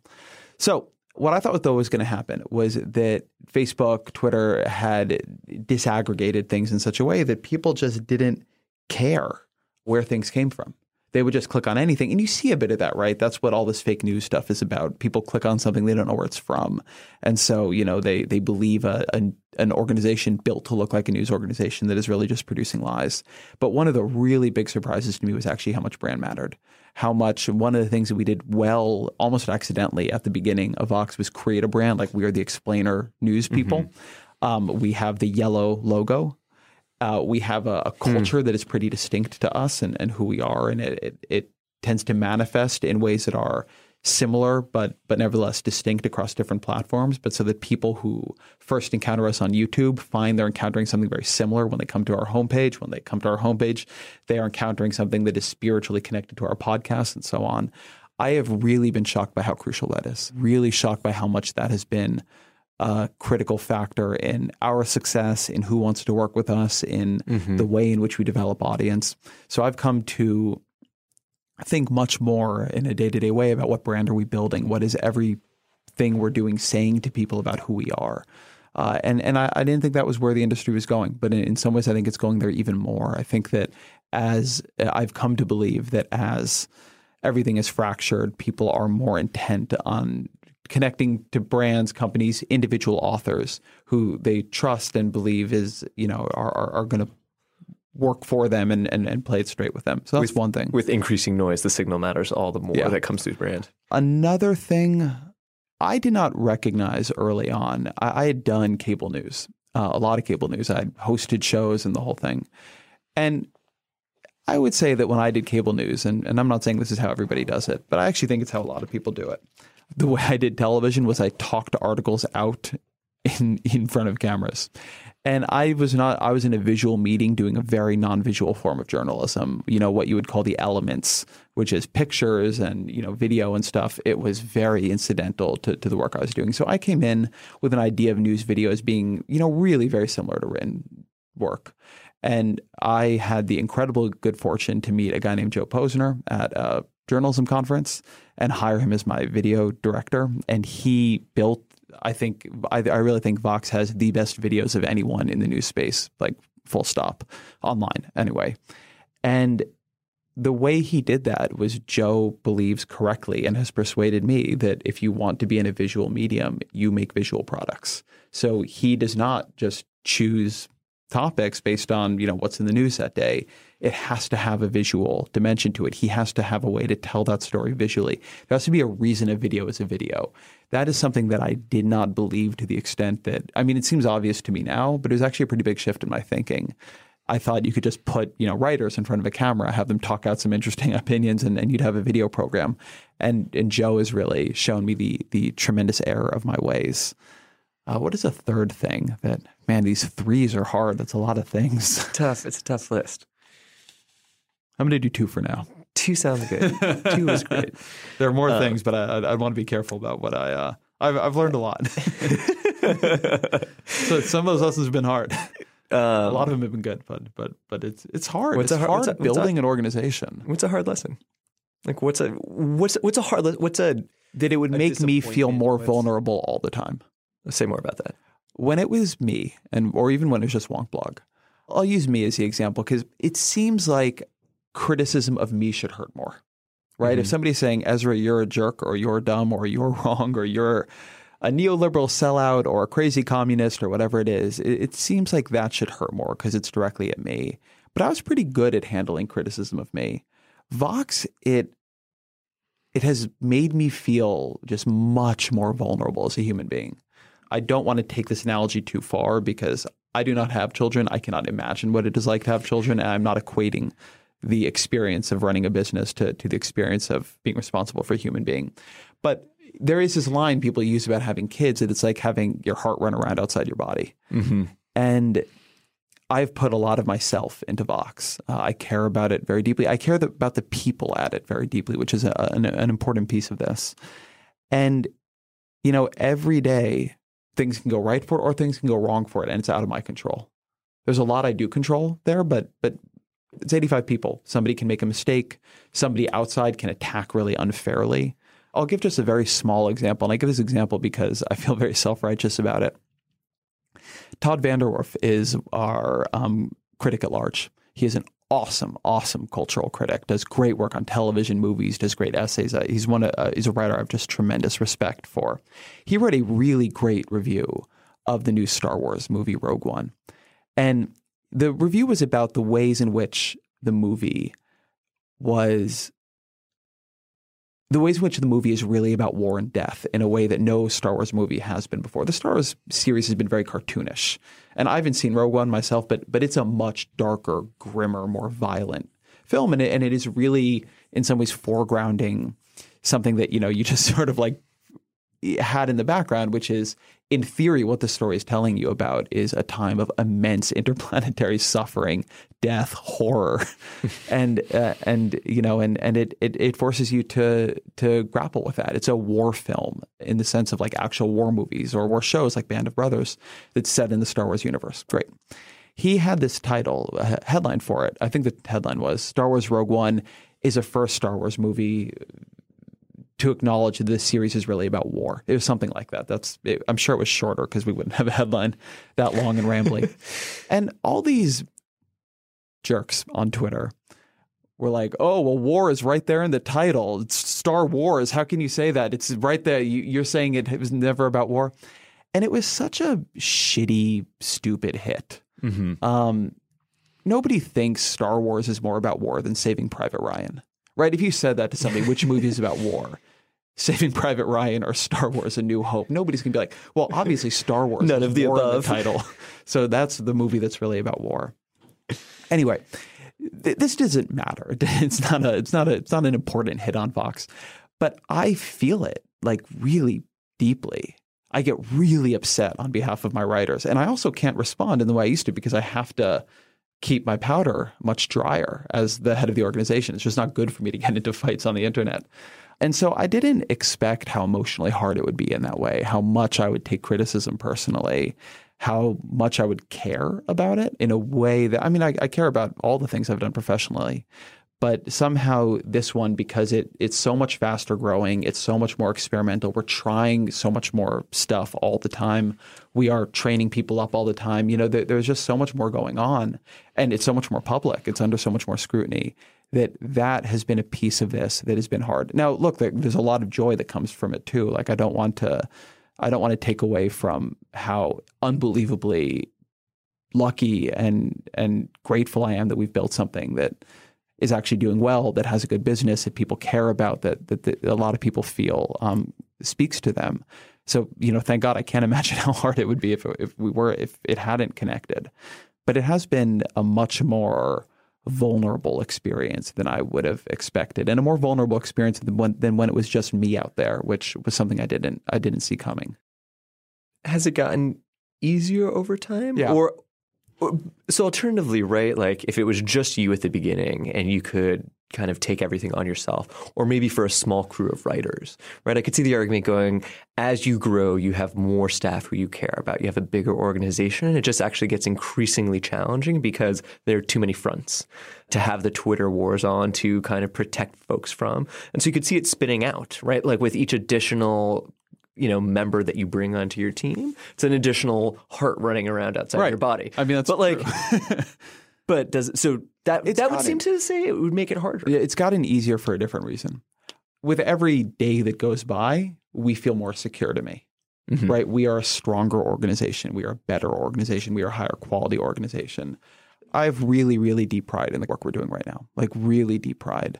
So what I thought though was going to happen was that Facebook, Twitter had disaggregated things in such a way that people just didn't care where things came from they would just click on anything. And you see a bit of that, right? That's what all this fake news stuff is about. People click on something, they don't know where it's from. And so, you know, they, they believe a, a, an organization built to look like a news organization that is really just producing lies. But one of the really big surprises to me was actually how much brand mattered. How much one of the things that we did well, almost accidentally at the beginning of Vox was create a brand like we are the explainer news people. Mm-hmm. Um, we have the yellow logo uh, we have a, a hmm. culture mm. that is pretty distinct to us and, and who we are, and it, it, it tends to manifest in ways that are similar but but nevertheless distinct across different platforms but so that people who first encounter us on YouTube find they're encountering something very similar when they come to our homepage when they come to our homepage they are encountering something that is spiritually connected to our podcast and so on I have really been shocked by how crucial that is really shocked by how much that has been a critical factor in our success, in who wants to work with us, in mm-hmm. the way in which we develop audience. So I've come to think much more in a day to day way about what brand are we building? What is everything we're doing saying to people about who we are? Uh, and and I, I, didn't think that was where the industry was going, but in, in, some ways, I think it's going there even more. I think that as I've come to believe that as everything is fractured, people are more intent on connecting to brands, companies, individual authors who they trust and believe is, you know, are, are, are going to work for them and, and, and play it straight with them. So that's with, one thing. With increasing noise, the signal matters all the more Yeah. that comes through brand. Another thing I did not recognize early on, I, I had done cable news, uh, a lot of cable news. I had hosted shows and the whole thing. And I would say that when I did cable news, and, and I'm not saying this is how everybody does it, but I actually think it's how a lot of people do it. The way I did television was I talked articles out in in front of cameras. And I was not I was in a visual meeting doing a very non-visual form of journalism, you know, what you would call the elements, which is pictures and, you know, video and stuff. It was very incidental to, to the work I was doing. So I came in with an idea of news video as being, you know, really very similar to written work. And I had the incredible good fortune to meet a guy named Joe Posner at a journalism conference and hire him as my video director. And he built, I think, I, I really think Vox has the best videos of anyone in the news space, like full stop, online anyway. And the way he did that was Joe believes correctly and has persuaded me that if you want to be in a visual medium, you make visual products. So he does not just choose topics based on you know what's in the news that day it has to have a visual dimension to it he has to have a way to tell that story visually there has to be a reason a video is a video that is something that i did not believe to the extent that i mean it seems obvious to me now but it was actually a pretty big shift in my thinking I thought you could just put, you know, writers in front of a camera, have them talk out some interesting opinions, and, and you'd have a video program. And and Joe has really shown me the the tremendous error of my ways. Uh, what is a third thing that man? These threes are hard. That's a lot of things. Tough. It's a tough list. I'm going to do two for now. Two sounds good. Two is great. There are more things, but I, I, I want to be careful about what I. Uh, I've I've learned a lot. so some of those lessons have been hard. a lot of them have been good, but but but it's it's hard. What's it's a hard- hard what's a- what's a- building an organization. What's a hard lesson? Like what's a what's what's a hard le- what's a That it would A make me feel more was- vulnerable all the time. say more about that? when it was me, and or even when it was just Wonk Blog, I'll use me as the example because it seems like criticism of me should hurt more, right? If mm-hmm. somebody's saying Ezra, you're a jerk, or you're dumb, or you're wrong, or you're a neoliberal sellout, or a crazy communist, or whatever it is, it, it seems like that should hurt more because it's directly at me. But I was pretty good at handling criticism of me. Vox, it it has made me feel just much more vulnerable as a human being. I don't want to take this analogy too far because I do not have children. I cannot imagine what it is like to have children. And I'm not equating the experience of running a business to, to the experience of being responsible for a human being. But there is this line people use about having kids that it's like having your heart run around outside your body. And I've put a lot of myself into Vox. Uh, I care about it very deeply. I care th- about the people at it very deeply, which is a, an, an important piece of this. And, you know, every day things can go right for it or things can go wrong for it, and it's out of my control. There's a lot I do control there, but but it's 85 people. Somebody can make a mistake. Somebody outside can attack really unfairly. I'll give just a very small example, and I give this example because I feel very self righteous about it. Todd VanDerWerff is our um, critic at large. He is an awesome, awesome cultural critic. Does great work on television, movies. Does great essays. Uh, he's one. Uh, he's a writer I have just tremendous respect for. He wrote a really great review of the new Star Wars movie Rogue One, and the review was about the ways in which the movie was the ways in which the movie is really about war and death in a way that no Star Wars movie has been before. The Star Wars series has been very cartoonish, and I haven't seen Rogue One myself, but but it's a much darker, grimmer, more violent film, and it, and it is really in some ways foregrounding something that you know you just sort of like had in the background, which is in theory what the story is telling you about is a time of immense interplanetary suffering, death, horror, and uh, and you know and and it, it it forces you to to grapple with that. It's a war film in the sense of like actual war movies or war shows like Band of Brothers that's set in the Star Wars universe. Great. He had this title, a headline for it. I think the headline was Star Wars Rogue One is a first Star Wars movie to acknowledge that this series is really about war. It was something like that. That's it, I'm sure it was shorter because we wouldn't have a headline that long and rambling. and all these jerks on Twitter were like, "Oh, well, war is right there in the title. It's Star Wars. How can you say that? It's right there. You, are saying it was never about war." And it was such a shitty, stupid hit. Mm-hmm. Um, nobody thinks Star Wars is more about war than Saving Private Ryan, right? If you said that to somebody, which movie is about war? Saving Private Ryan or Star Wars: A New Hope. Nobody's gonna be like, well, obviously Star Wars. None of the above. The title. So that's the movie that's really about war. Anyway, th- this doesn't matter. It's not a. It's not a. It's not an important hit on Vox, but I feel it like really deeply. I get really upset on behalf of my writers, and I also can't respond in the way I used to because I have to keep my powder much drier as the head of the organization. It's just not good for me to get into fights on the internet. And so I didn't expect how emotionally hard it would be in that way, how much I would take criticism personally, how much I would care about it in a way that, I mean, I, I care about all the things I've done professionally, but somehow this one because it it's so much faster growing it's so much more experimental we're trying so much more stuff all the time we are training people up all the time you know there, there's just so much more going on and it's so much more public it's under so much more scrutiny that that has been a piece of this that has been hard. Now, look, there's a lot of joy that comes from it too. Like I don't want to, I don't want to take away from how unbelievably lucky and and grateful I am that we've built something that is actually doing well, that has a good business, that people care about, that that, that a lot of people feel um, speaks to them. So you know, thank God, I can't imagine how hard it would be if if we were if it hadn't connected. But it has been a much more vulnerable experience than I would have expected, and a more vulnerable experience than when, than when it was just me out there, which was something I didn't I didn't see coming. Has it gotten easier over time, yeah. or so alternatively, right? Like if it was just you at the beginning and you could kind of take everything on yourself, or maybe for a small crew of writers, right? I could see the argument going as you grow, you have more staff who you care about, you have a bigger organization, and it just actually gets increasingly challenging because there are too many fronts to have the Twitter wars on to kind of protect folks from. And so you could see it spinning out, right? Like with each additional you know member that you bring onto your team it's an additional heart running around outside right. your body i mean that's but like but does so that it's that would seem to say it would make it harder. Yeah, it's gotten easier for a different reason. With every day that goes by, we feel more secure to me. Mm-hmm. Right? We are a stronger organization. We are a better organization. We are a higher quality organization. I have really, really deep pride in the work we're doing right now. Like really deep pride.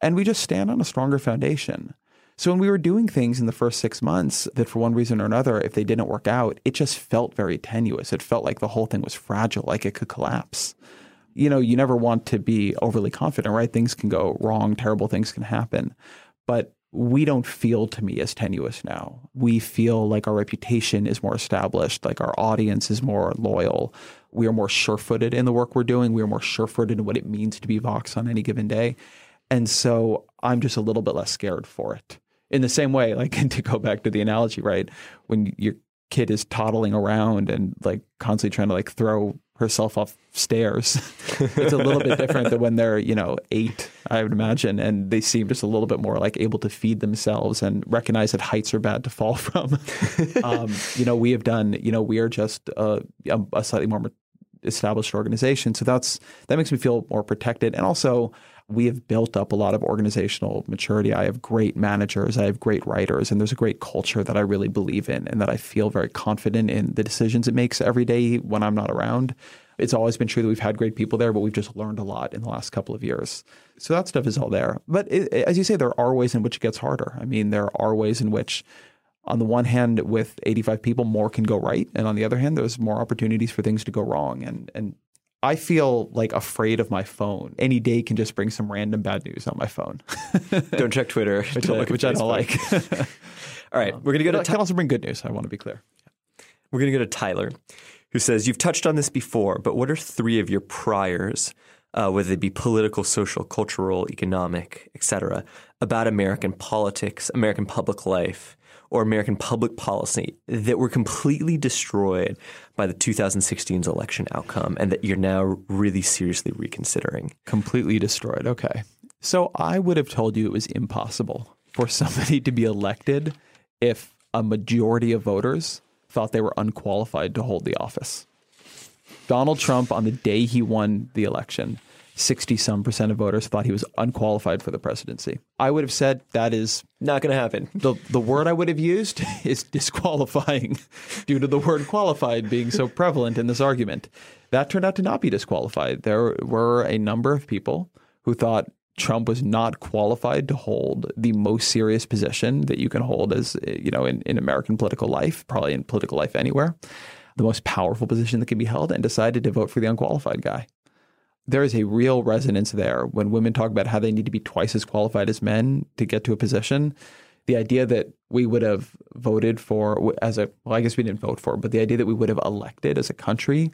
And we just stand on a stronger foundation. So when we were doing things in the first six months that for one reason or another, if they didn't work out, it just felt very tenuous. It felt like the whole thing was fragile, like it could collapse you know, you never want to be overly confident, right? Things can go wrong, terrible things can happen. But we don't feel to me as tenuous now. We feel like our reputation is more established, like our audience is more loyal. We are more sure footed in the work we're doing. We are more sure footed in what it means to be Vox on any given day. And so I'm just a little bit less scared for it. In the same way, like to go back to the analogy, right? When your kid is toddling around and like constantly trying to like throw herself off stairs. it's a little bit different than when they're, you know, eight, I would imagine, and they seem just a little bit more like able to feed themselves and recognize that heights are bad to fall from. um, you know, we have done, you know, we are just a, a slightly more established organization, so that's that makes me feel more protected, and also we have built up a lot of organizational maturity. I have great managers, I have great writers, and there's a great culture that I really believe in and that I feel very confident in the decisions it makes every day when I'm not around. It's always been true that we've had great people there, but we've just learned a lot in the last couple of years. So that stuff is all there. But it, as you say, there are ways in which it gets harder. I mean, there are ways in which on the one hand, with 85 people, more can go right, and on the other hand, there's more opportunities for things to go wrong. And and I feel like afraid of my phone. Any day can just bring some random bad news on my phone. don't check Twitter, which, don't I, which I, don't like. All right, um, we're gonna go to. It can also bring good news. I want to be clear. We're gonna go to Tyler, who says you've touched on this before, but what are three of your priors, uh, whether they be political, social, cultural, economic, etc., about American politics, American public life, or American public policy that were completely destroyed by the 2016's election outcome and that you're now really seriously reconsidering? Completely destroyed. Okay. So I would have told you it was impossible for somebody to be elected if a majority of voters thought they were unqualified to hold the office. Donald Trump, on the day he won the election, 60 some percent of voters thought he was unqualified for the presidency. I would have said that is Not going to happen. the the word I would have used is disqualifying due to the word qualified being so prevalent in this argument. That turned out to not be disqualified. There were a number of people who thought Trump was not qualified to hold the most serious position that you can hold as you know in, in American political life, probably in political life anywhere, the most powerful position that can be held, and decided to vote for the unqualified guy there is a real resonance there when women talk about how they need to be twice as qualified as men to get to a position. The idea that we would have voted for as a well, I guess we didn't vote for, but the idea that we would have elected as a country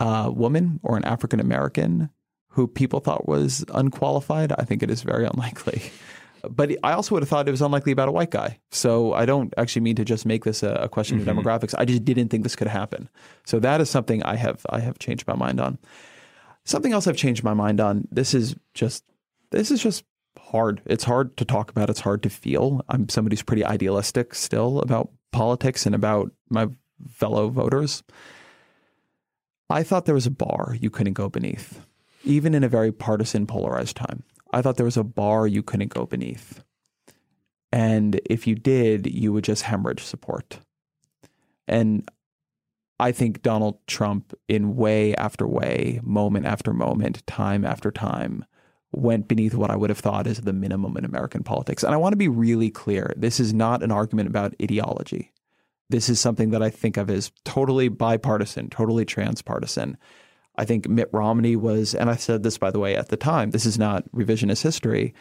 a woman or an African American who people thought was unqualified, I think it is very unlikely. But I also would have thought it was unlikely about a white guy. So I don't actually mean to just make this a, a question of mm-hmm. demographics. I just didn't think this could happen. So that is something I have I have changed my mind on. Something else I've changed my mind on. This is just this is just hard. It's hard to talk about. It's hard to feel. I'm somebody who's pretty idealistic still about politics and about my fellow voters. I thought there was a bar you couldn't go beneath, even in a very partisan, polarized time. I thought there was a bar you couldn't go beneath. And if you did, you would just hemorrhage support. And I think Donald Trump, in way after way, moment after moment, time after time, went beneath what I would have thought is the minimum in American politics. And I want to be really clear this is not an argument about ideology. This is something that I think of as totally bipartisan, totally transpartisan. I think Mitt Romney was, and I said this by the way at the time, this is not revisionist history.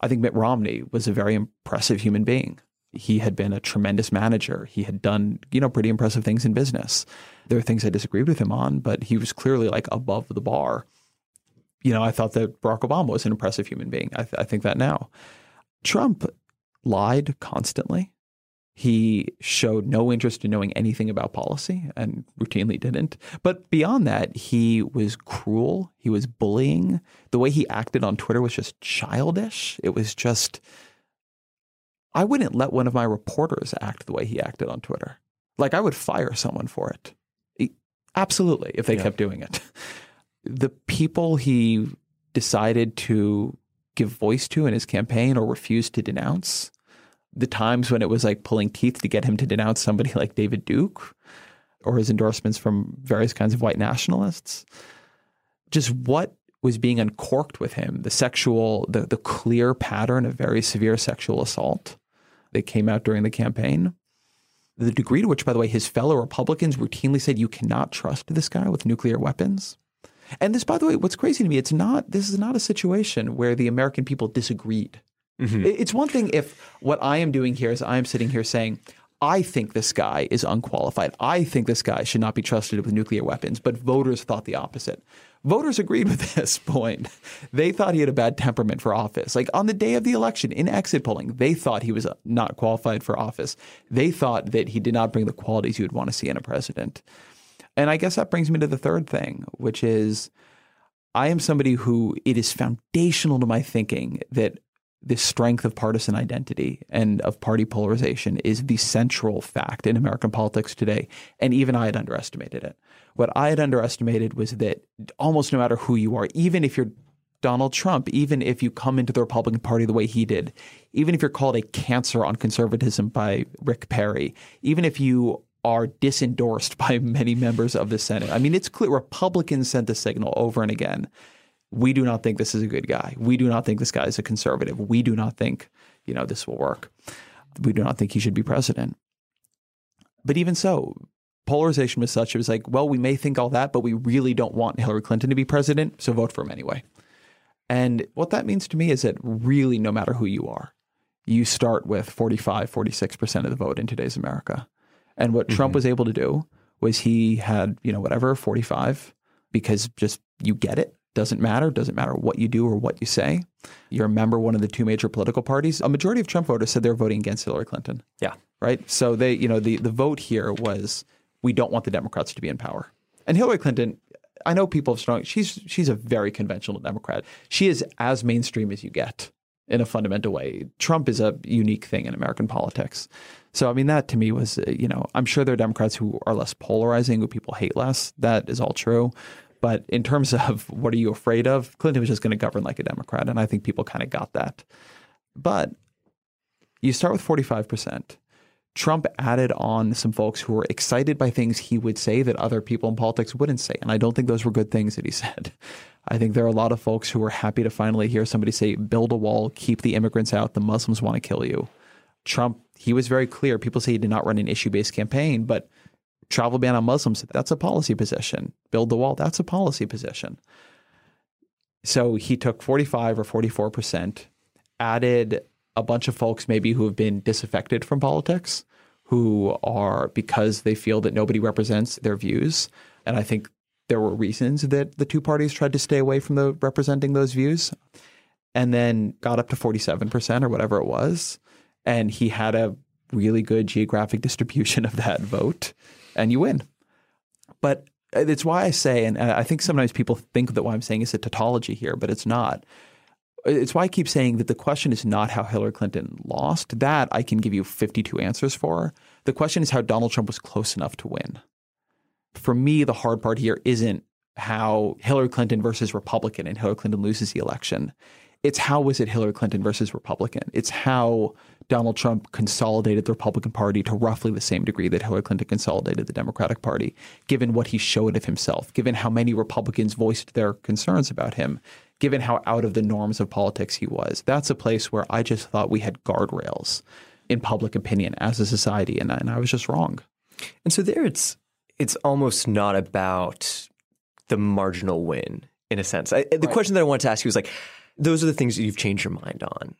I think Mitt Romney was a very impressive human being he had been a tremendous manager. He had done, you know, pretty impressive things in business. There are things I disagreed with him on, but he was clearly like above the bar. You know, I thought that Barack Obama was an impressive human being. I, th- I think that now. Trump lied constantly. He showed no interest in knowing anything about policy and routinely didn't. But beyond that, he was cruel. He was bullying. The way he acted on Twitter was just childish. It was just I wouldn't let one of my reporters act the way he acted on Twitter. Like I would fire someone for it. Absolutely, if they yeah. kept doing it. The people he decided to give voice to in his campaign or refused to denounce, the times when it was like pulling teeth to get him to denounce somebody like David Duke or his endorsements from various kinds of white nationalists, just what was being uncorked with him, the sexual, the, the clear pattern of very severe sexual assault that came out during the campaign. The degree to which, by the way, his fellow Republicans routinely said you cannot trust this guy with nuclear weapons. And this, by the way, what's crazy to me, it's not, this is not a situation where the American people disagreed. Mm-hmm. It's one thing if what I am doing here is I am sitting here saying, I think this guy is unqualified. I think this guy should not be trusted with nuclear weapons, but voters thought the opposite. Voters agreed with this point. They thought he had a bad temperament for office. Like on the day of the election in exit polling, they thought he was not qualified for office. They thought that he did not bring the qualities you would want to see in a president. And I guess that brings me to the third thing, which is I am somebody who it is foundational to my thinking that the strength of partisan identity and of party polarization is the central fact in American politics today. And even I had underestimated it. What I had underestimated was that almost no matter who you are, even if you're Donald Trump, even if you come into the Republican Party the way he did, even if you're called a cancer on conservatism by Rick Perry, even if you are disendorsed by many members of the Senate. I mean, it's clear Republicans sent the signal over and again. We do not think this is a good guy. We do not think this guy is a conservative. We do not think, you know, this will work. We do not think he should be president. But even so, polarization was such it was like, well, we may think all that, but we really don't want Hillary Clinton to be president, so vote for him anyway. And what that means to me is that really, no matter who you are, you start with 45, 46% of the vote in today's America. And what mm-hmm. Trump was able to do was he had, you know, whatever, 45, because just you get it. Doesn't matter. Doesn't matter what you do or what you say. You're a member of one of the two major political parties. A majority of Trump voters said they're voting against Hillary Clinton. Yeah. Right. So they, you know, the, the vote here was we don't want the Democrats to be in power. And Hillary Clinton, I know people have strong. She's she's a very conventional Democrat. She is as mainstream as you get in a fundamental way. Trump is a unique thing in American politics. So I mean that to me was you know I'm sure there are Democrats who are less polarizing, who people hate less. That is all true. But in terms of what are you afraid of, Clinton was just going to govern like a Democrat. And I think people kind of got that. But you start with 45%. Trump added on some folks who were excited by things he would say that other people in politics wouldn't say. And I don't think those were good things that he said. I think there are a lot of folks who were happy to finally hear somebody say, build a wall, keep the immigrants out, the Muslims want to kill you. Trump, he was very clear. People say he did not run an issue based campaign, but travel ban on Muslims, that's a policy position. Build the wall, that's a policy position. So he took 45 or 44%, added a bunch of folks maybe who have been disaffected from politics, who are because they feel that nobody represents their views. And I think there were reasons that the two parties tried to stay away from the representing those views. And then got up to 47% or whatever it was. And he had a really good geographic distribution of that vote, and you win. But uh, it's why I say, and uh, I think sometimes people think that what I'm saying is a tautology here, but it's not. Uh, it's why I keep saying that the question is not how Hillary Clinton lost. That I can give you 52 answers for. The question is how Donald Trump was close enough to win. For me, the hard part here isn't how Hillary Clinton versus Republican and Hillary Clinton loses the election. It's how was it Hillary Clinton versus Republican? It's how Donald Trump consolidated the Republican Party to roughly the same degree that Hillary Clinton consolidated the Democratic Party, given what he showed of himself, given how many Republicans voiced their concerns about him, given how out of the norms of politics he was. That's a place where I just thought we had guardrails in public opinion as a society, and, and I was just wrong. And so there, it's it's almost not about the marginal win in a sense. I, the right. question that I wanted to ask you was like, those are the things that you've changed your mind on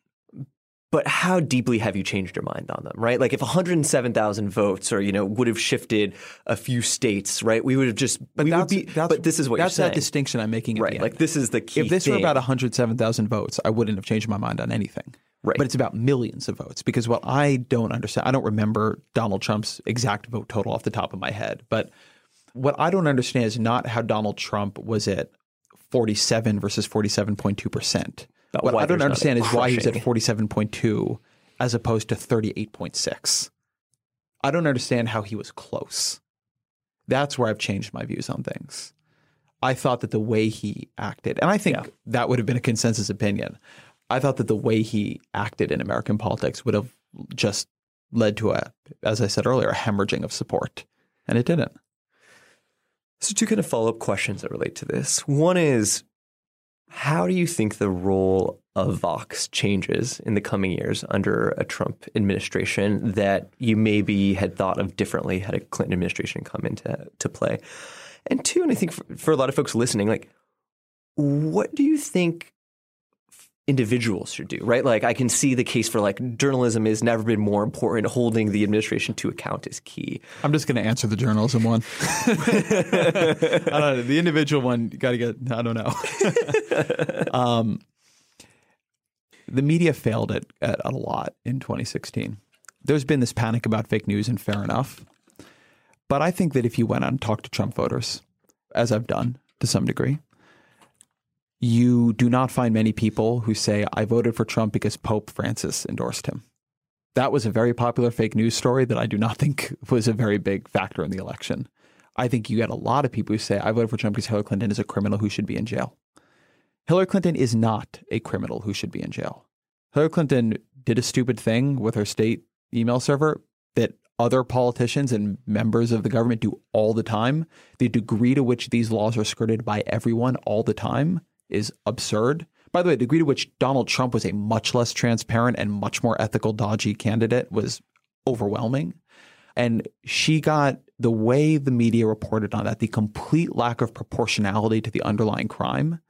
but how deeply have you changed your mind on them, right? Like if 107,000 votes or, you know, would have shifted a few states, right? We would have just, but we that's, would be, but this is what that's you're saying. that distinction I'm making. right. Like this is the key If this thing. were about 107,000 votes, I wouldn't have changed my mind on anything. Right. But it's about millions of votes because what I don't understand, I don't remember Donald Trump's exact vote total off the top of my head, but what I don't understand is not how Donald Trump was at 47 versus 47.2 percent what I don't understand is why he's at 47.2 as opposed to 38.6. I don't understand how he was close. That's where I've changed my views on things. I thought that the way he acted, and I think yeah. that would have been a consensus opinion. I thought that the way he acted in American politics would have just led to a, as I said earlier, a hemorrhaging of support, and it didn't. So, two kind of follow up questions that relate to this. One is how do you think the role of Vox changes in the coming years under a Trump administration that you maybe had thought of differently had a Clinton administration come into to play? And two, and I think for, for a lot of folks listening, like, what do you think individuals should do, right? Like I can see the case for like journalism has never been more important. Holding the administration to account is key. I'm just going to answer the journalism one. I don't know. The individual one, got to get, I don't know. um, the media failed at, at, a lot in 2016. There's been this panic about fake news, and fair enough. But I think that if you went out and talked to Trump voters, as I've done to some degree, you do not find many people who say, I voted for Trump because Pope Francis endorsed him. That was a very popular fake news story that I do not think was a very big factor in the election. I think you get a lot of people who say, I voted for Trump because Hillary Clinton is a criminal who should be in jail. Hillary Clinton is not a criminal who should be in jail. Hillary Clinton did a stupid thing with her state email server that other politicians and members of the government do all the time. The degree to which these laws are skirted by everyone all the time is absurd. By the way, the degree to which Donald Trump was a much less transparent and much more ethical, dodgy candidate was overwhelming. And she got the way the media reported on that, the complete lack of proportionality to the underlying crime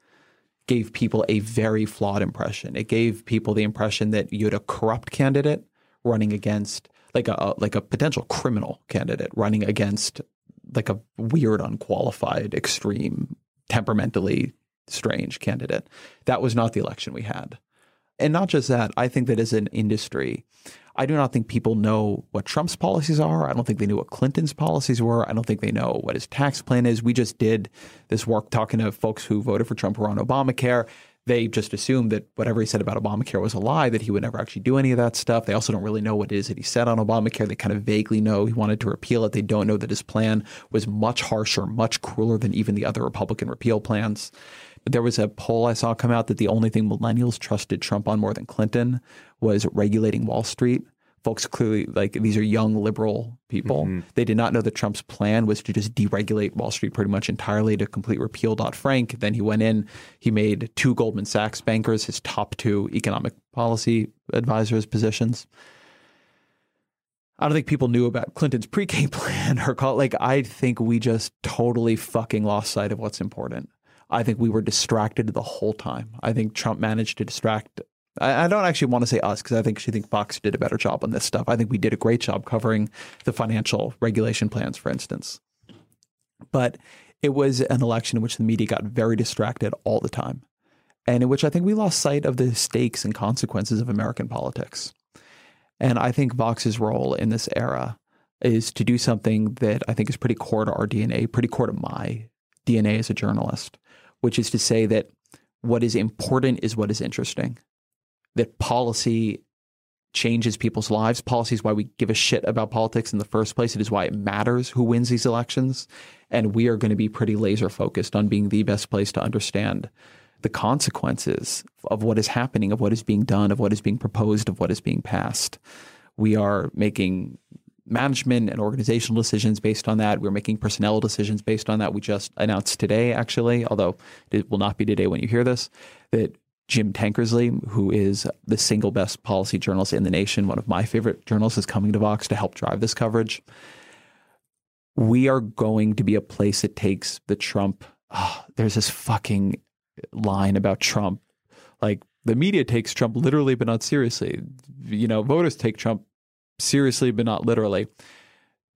gave people a very flawed impression. It gave people the impression that you had a corrupt candidate running against like a like a potential criminal candidate running against like a weird, unqualified, extreme, temperamentally strange candidate. That was not the election we had. And not just that, I think that as an industry, I do not think people know what Trump's policies are. I don't think they knew what Clinton's policies were. I don't think they know what his tax plan is. We just did this work talking to folks who voted for Trump who are on Obamacare. they just assumed that whatever he said about Obamacare was a lie, that he would never actually do any of that stuff. They also don't really know what it is that he said on Obamacare. They kind of vaguely know he wanted to repeal it. They don't know that his plan was much harsher, much crueler than even the other Republican repeal plans. There was a poll I saw come out that the only thing millennials trusted Trump on more than Clinton was regulating Wall Street folks clearly like these are young liberal people. Mm-hmm. They did not know that Trump's plan was to just deregulate Wall Street pretty much entirely to complete repeal Dodd Frank. Then he went in, he made two Goldman Sachs bankers his top two economic policy advisors positions. I don't think people knew about Clinton's pre-K plan or call like I think we just totally fucking lost sight of what's important. I think we were distracted the whole time. I think Trump managed to distract I, don't actually want to say us because I think she think Vox did a better job on this stuff. I think we did a great job covering the financial regulation plans, for instance. But it was an election in which the media got very distracted all the time, and in which I think we lost sight of the stakes and consequences of American politics. And I think Vox's role in this era is to do something that I think is pretty core to our DNA, pretty core to my DNA as a journalist, which is to say that what is important is what is interesting that policy changes people's lives. Policy is why we give a shit about politics in the first place. It is why it matters who wins these elections. And we are going to be pretty laser focused on being the best place to understand the consequences of what is happening, of what is being done, of what is being proposed, of what is being passed. We are making management and organizational decisions based on that. We're making personnel decisions based on that. We just announced today, actually, although it will not be today when you hear this, that Jim Tankersley, who is the single best policy journalist in the nation, one of my favorite journalists, is coming to Vox to help drive this coverage. We are going to be a place that takes the Trump. Oh, there's this fucking line about Trump. Like the media takes Trump literally, but not seriously. You know, voters take Trump seriously, but not literally.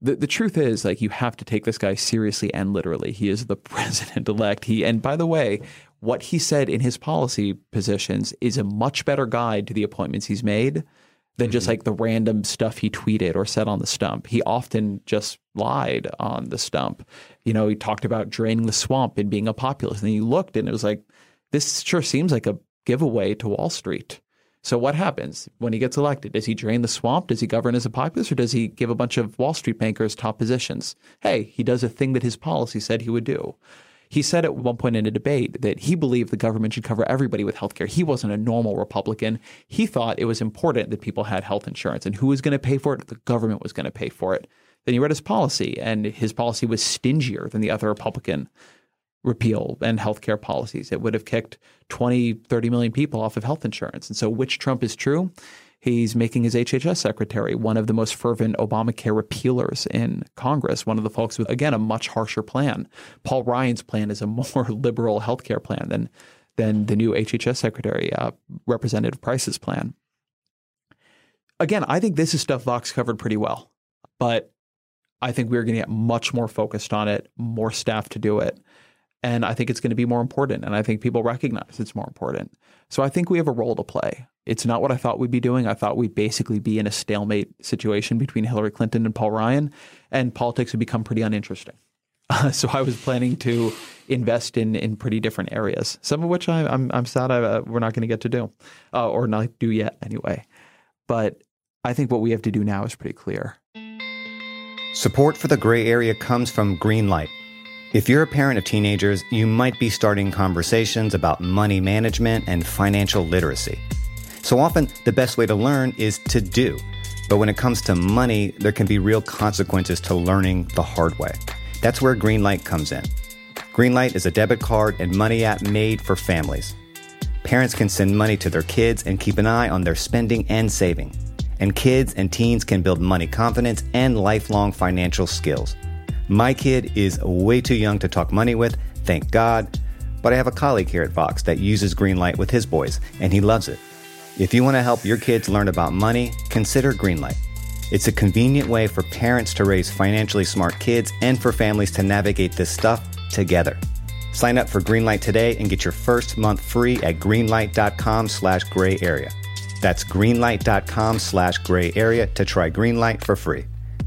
The, the truth is, like, you have to take this guy seriously and literally. He is the president elect. He, and by the way, what he said in his policy positions is a much better guide to the appointments he's made than just mm-hmm. like the random stuff he tweeted or said on the stump. He often just lied on the stump. You know, he talked about draining the swamp and being a populist. And he looked and it was like, this sure seems like a giveaway to Wall Street. So what happens when he gets elected? Does he drain the swamp? Does he govern as a populist or does he give a bunch of Wall Street bankers top positions? Hey, he does a thing that his policy said he would do. He said at one point in a debate that he believed the government should cover everybody with health care. He wasn't a normal Republican. He thought it was important that people had health insurance. And who was going to pay for it? The government was going to pay for it. Then he read his policy, and his policy was stingier than the other Republican repeal and healthcare policies. It would have kicked 20, 30 million people off of health insurance. And so, which Trump is true? He's making his HHS secretary one of the most fervent Obamacare repealers in Congress, one of the folks with, again, a much harsher plan. Paul Ryan's plan is a more liberal healthcare plan than, than the new HHS secretary, uh, Representative Price's plan. Again, I think this is stuff Vox covered pretty well, but I think we're going to get much more focused on it, more staff to do it. And I think it's going to be more important. And I think people recognize it's more important. So I think we have a role to play. It's not what I thought we'd be doing. I thought we'd basically be in a stalemate situation between Hillary Clinton and Paul Ryan, and politics would become pretty uninteresting. Uh, so I was planning to invest in in pretty different areas, some of which I, am I'm, I'm sad I, uh, we're not going to get to do, uh, or not do yet anyway. But I think what we have to do now is pretty clear. Support for the gray area comes from Greenlight if you're a parent of teenagers, you might be starting conversations about money management and financial literacy. So often, the best way to learn is to do. But when it comes to money, there can be real consequences to learning the hard way. That's where Greenlight comes in. Greenlight is a debit card and money app made for families. Parents can send money to their kids and keep an eye on their spending and saving. And kids and teens can build money confidence and lifelong financial skills. My kid is way too young to talk money with, thank God. But I have a colleague here at Vox that uses Greenlight with his boys, and he loves it. If you want to help your kids learn about money, consider Greenlight. It's a convenient way for parents to raise financially smart kids and for families to navigate this stuff together. Sign up for Greenlight today and get your first month free at greenlight.com slash gray area. That's greenlight.com slash gray area to try Greenlight for free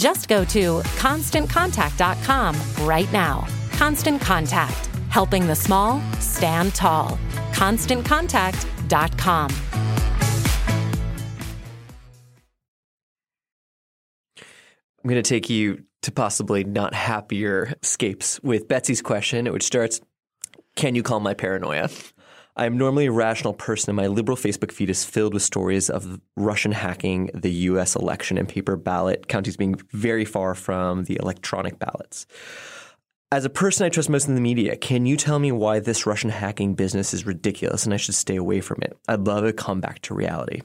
Just go to constantcontact.com right now. Constant Contact, helping the small stand tall. ConstantContact.com. I'm going to take you to possibly not happier escapes with Betsy's question, which starts Can you call my paranoia? I am normally a rational person, and my liberal Facebook feed is filled with stories of Russian hacking the U.S. election and paper ballot counties being very far from the electronic ballots. As a person I trust most in the media, can you tell me why this Russian hacking business is ridiculous and I should stay away from it? I'd love to come back to reality.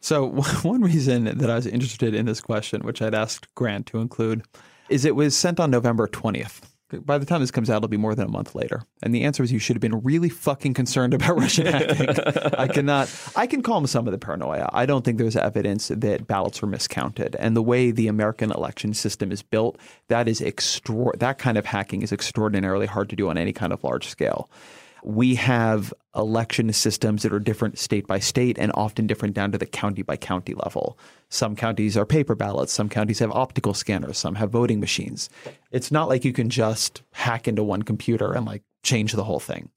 So, one reason that I was interested in this question, which I'd asked Grant to include, is it was sent on November 20th. By the time this comes out, it'll be more than a month later. And the answer is you should have been really fucking concerned about Russian hacking. I cannot, I can calm some of the paranoia. I don't think there's evidence that ballots were miscounted. And the way the American election system is built, that is extra, that kind of hacking is extraordinarily hard to do on any kind of large scale we have election systems that are different state by state and often different down to the county by county level. Some counties are paper ballots, some counties have optical scanners, some have voting machines. It's not like you can just hack into one computer and like change the whole thing.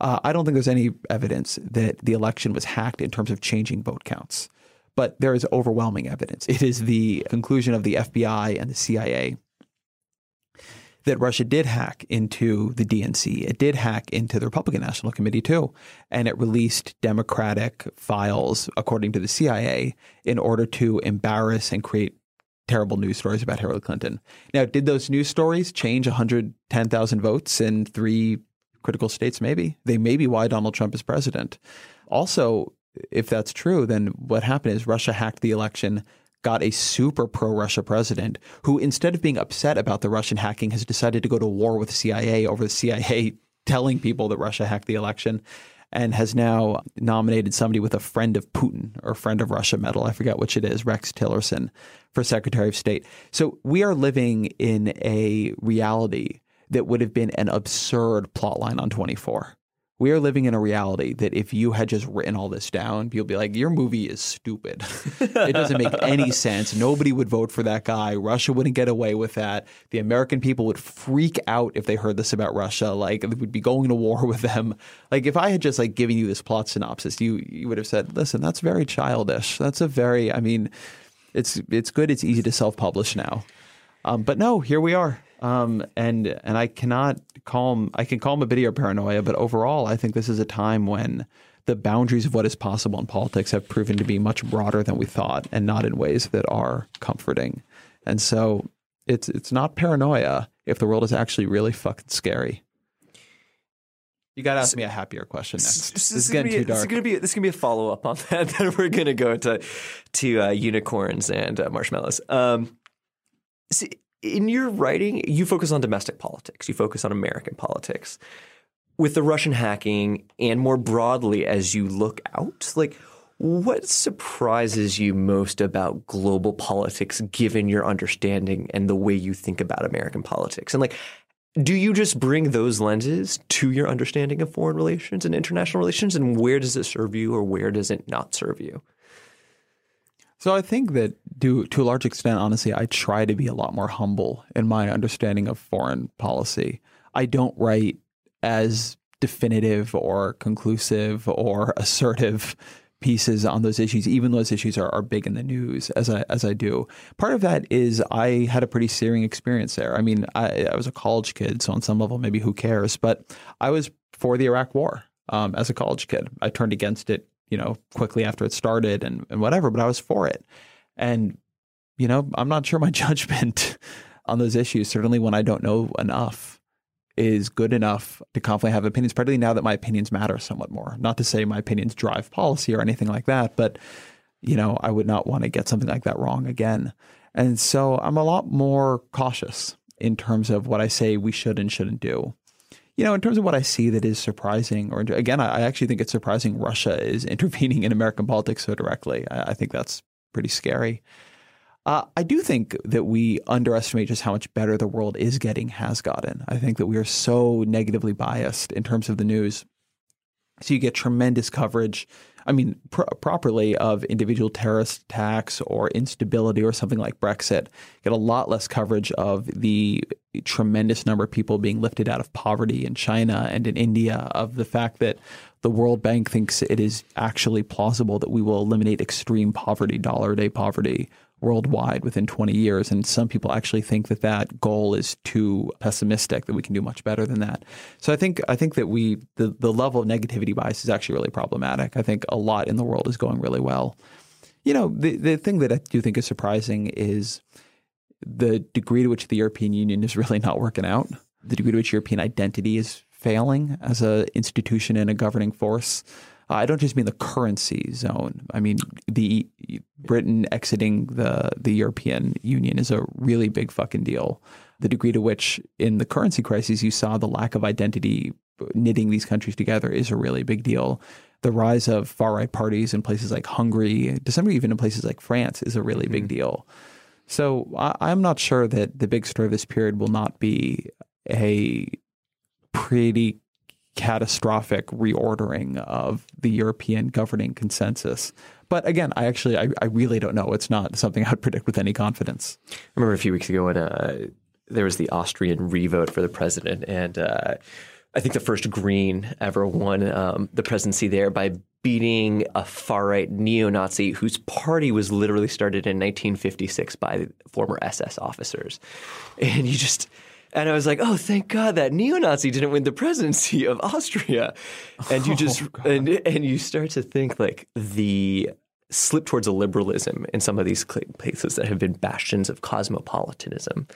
Uh, I don't think there's any evidence that the election was hacked in terms of changing vote counts. But there is overwhelming evidence. It is the conclusion of the FBI and the CIA that Russia did hack into the DNC. It did hack into the Republican National Committee too. And it released Democratic files, according to the CIA, in order to embarrass and create terrible news stories about Hillary Clinton. Now, did those news stories change 110,000 votes in three critical states? Maybe. They may be why Donald Trump is president. Also, if that's true, then what happened is Russia hacked the election got a super pro Russia president who, instead of being upset about the Russian hacking, has decided to go to war with the CIA over the CIA telling people that Russia hacked the election and has now nominated somebody with a friend of Putin or friend of Russia medal. I forget which it is, Rex Tillerson, for Secretary of State. So we are living in a reality that would have been an absurd plotline on 24 we are living in a reality that if you had just written all this down, you'll be like, your movie is stupid. it doesn't make any sense. Nobody would vote for that guy. Russia wouldn't get away with that. The American people would freak out if they heard this about Russia. Like they would be going to war with them. Like if I had just like given you this plot synopsis, you you would have said, listen, that's very childish. That's a very, I mean, it's it's good. It's easy to self publish now. Um, but no, here we are. Um, and and I cannot calm. I can calm a bit of your paranoia, but overall, I think this is a time when the boundaries of what is possible in politics have proven to be much broader than we thought, and not in ways that are comforting. And so, it's it's not paranoia if the world is actually really fucking scary. You got to ask me a happier question next. This, this is getting be, too dark. This is going to be this is going to be a follow up on that. Then we're going to go to to uh, unicorns and uh, marshmallows. Um, see, in your writing, you focus on domestic politics, you focus on American politics. With the Russian hacking and more broadly as you look out, like what surprises you most about global politics given your understanding and the way you think about American politics? And like do you just bring those lenses to your understanding of foreign relations and international relations and where does it serve you or where does it not serve you? So I think that to to a large extent, honestly, I try to be a lot more humble in my understanding of foreign policy. I don't write as definitive or conclusive or assertive pieces on those issues, even though those issues are, are big in the news as I as I do. Part of that is I had a pretty searing experience there. I mean, I, I was a college kid, so on some level, maybe who cares? But I was for the Iraq War. um, as a college kid. I turned against it, you know, quickly after it started and, and whatever, but I was for it. And, you know, I'm not sure my judgment on those issues, certainly when I don't know enough, is good enough to confidently have opinions, particularly now that my opinions matter somewhat more. Not to say my opinions drive policy or anything like that, but, you know, I would not want to get something like that wrong again. And so I'm a lot more cautious in terms of what I say we should and shouldn't do. You know, in terms of what I see that is surprising, or again, I actually think it's surprising Russia is intervening in American politics so directly. I, think that's pretty scary. Uh, I do think that we underestimate just how much better the world is getting, has gotten. I think that we are so negatively biased in terms of the news. So you get tremendous coverage I mean, pr- properly of individual terrorist attacks or instability or something like Brexit, get a lot less coverage of the tremendous number of people being lifted out of poverty in China and in India, of the fact that the World Bank thinks it is actually plausible that we will eliminate extreme poverty, dollar a day poverty, worldwide within 20 years. And some people actually think that that goal is too pessimistic, that we can do much better than that. So I think I think that we the, the level of negativity bias is actually really problematic. I think a lot in the world is going really well. You know, the, the thing that I do think is surprising is the degree to which the European Union is really not working out, the degree to which European identity is failing as an institution and a governing force. Uh, I don't just mean the currency zone. I mean the Britain exiting the the European Union is a really big fucking deal. The degree to which in the currency crisis you saw the lack of identity knitting these countries together is a really big deal. The rise of far right parties in places like Hungary, to some degree even in places like France, is a really mm-hmm. big deal. So I, am not sure that the big story of this period will not be a pretty catastrophic reordering of the European governing consensus. But again, I actually, I, I, really don't know. It's not something I'd predict with any confidence. I remember a few weeks ago when uh, there was the Austrian revote for the president, and uh, I think the first Green ever won um, the presidency there by beating a far right neo Nazi whose party was literally started in 1956 by former SS officers. And you just, and I was like, oh, thank God that neo Nazi didn't win the presidency of Austria. And you oh, just, oh, and, and you start to think like the slip towards a liberalism in some of these places that have been bastions of cosmopolitanism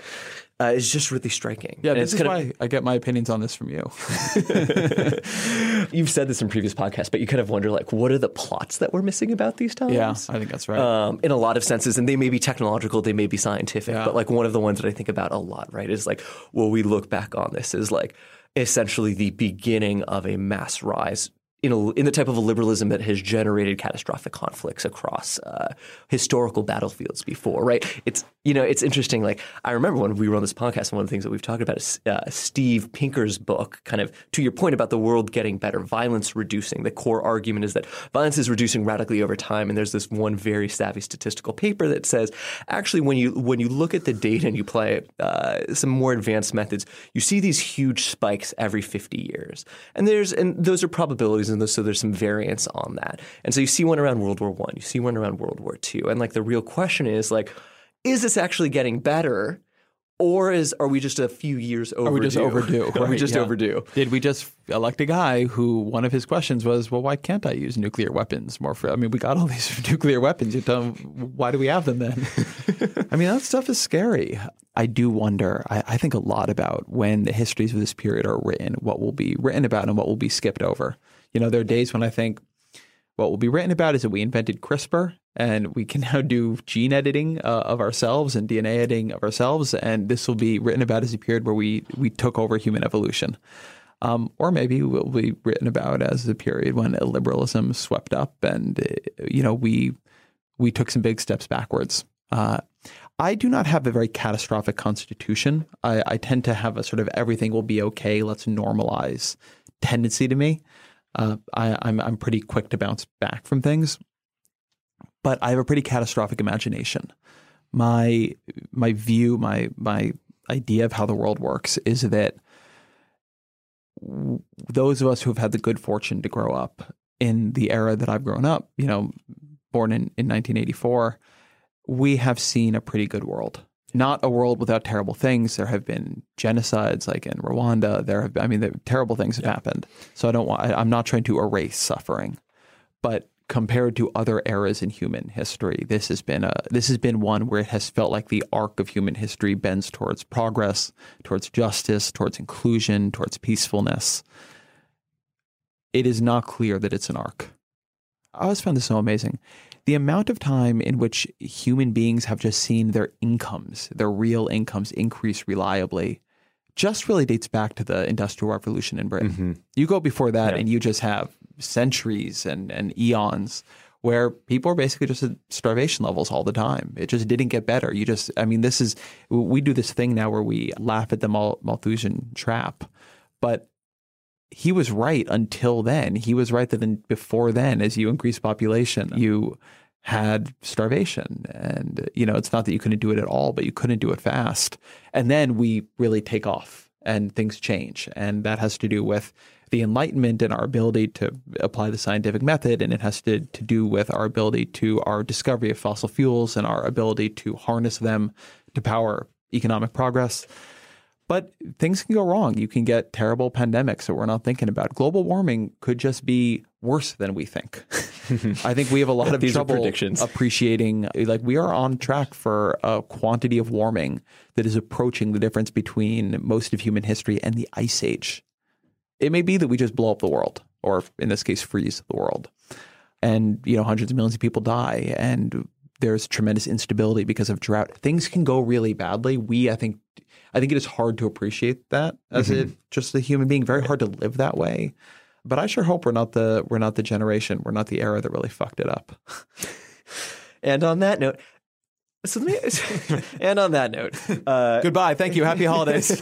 uh, is just really striking. Yeah, and this is why of, I get my opinions on this from you. You've said this in previous podcasts, but you kind of wonder like, what are the plots that we're missing about these times? Yeah, I think that's right. Um, in a lot of senses, and they may be technological, they may be scientific, yeah. but like one of the ones that I think about a lot, right, is like, well, we look back on this is like essentially the beginning of a mass rise in, a, in the type of a liberalism that has generated catastrophic conflicts across uh, historical battlefields before, right? It's you know it's interesting. Like I remember when we were on this podcast, one of the things that we've talked about is uh, Steve Pinker's book. Kind of to your point about the world getting better, violence reducing. The core argument is that violence is reducing radically over time, and there's this one very savvy statistical paper that says actually when you when you look at the data and you apply uh, some more advanced methods, you see these huge spikes every 50 years, and there's and those are probabilities and so there's some variance on that. And so you see one around World War One, you see one around World War Two, and like the real question is like, is this actually getting better? Or is are we just a few years overdue? Are we just overdue? Right, are we just yeah. overdue? Did we just elect a guy who one of his questions was, well, why can't I use nuclear weapons more? For I mean, we got all these nuclear weapons. You tell them, why do we have them then? I mean, that stuff is scary. I do wonder. I, I think a lot about when the histories of this period are written, what will be written about and what will be skipped over. You know, there are days when I think what will be written about is that we invented CRISPR and we can now do gene editing uh, of ourselves and DNA editing of ourselves, and this will be written about as a period where we we took over human evolution. Um, or maybe it will be written about as a period when liberalism swept up and uh, you know we we took some big steps backwards. Uh, I do not have a very catastrophic constitution. I, I, tend to have a sort of everything will be okay, let's normalize tendency to me uh, I, I'm I'm pretty quick to bounce back from things, but I have a pretty catastrophic imagination. My my view, my my idea of how the world works is that those of us who have had the good fortune to grow up in the era that I've grown up, you know, born in, in 1984, we have seen a pretty good world. Not a world without terrible things. There have been genocides, like in Rwanda. There have, been, I mean, the, terrible things have happened. So I don't want. I, I'm not trying to erase suffering, but compared to other eras in human history, this has been a this has been one where it has felt like the arc of human history bends towards progress, towards justice, towards inclusion, towards peacefulness. It is not clear that it's an arc. I always found this so amazing. The amount of time in which human beings have just seen their incomes, their real incomes increase reliably, just really dates back to the Industrial Revolution in Britain. Mm-hmm. You go before that and you just have centuries and, and eons where people are basically just at starvation levels all the time. It just didn't get better. You just, I mean, this is, we do this thing now where we laugh at the Malthusian trap, but he was right until then. He was right that then before then, as you increase population, you had starvation. And, you know, it's not that you couldn't do it at all, but you couldn't do it fast. And then we really take off and things change. And that has to do with the Enlightenment and our ability to apply the scientific method. And it has to, to do with our ability to our discovery of fossil fuels and our ability to harness them to power economic progress. But things can go wrong. You can get terrible pandemics that we're not thinking about. Global warming could just be worse than we think. I think we have a lot of trouble predictions. appreciating like we are on track for a quantity of warming that is approaching the difference between most of human history and the ice age. It may be that we just blow up the world or in this case freeze the world. And you know hundreds of millions of people die and there's tremendous instability because of drought. Things can go really badly. We I think I think it is hard to appreciate that as a just a human being. Very hard to live that way. But I sure hope we're not the we're not the generation, we're not the era that really fucked it up. And on that note, so let me, and on that note, uh, Goodbye. Thank you. Happy holidays.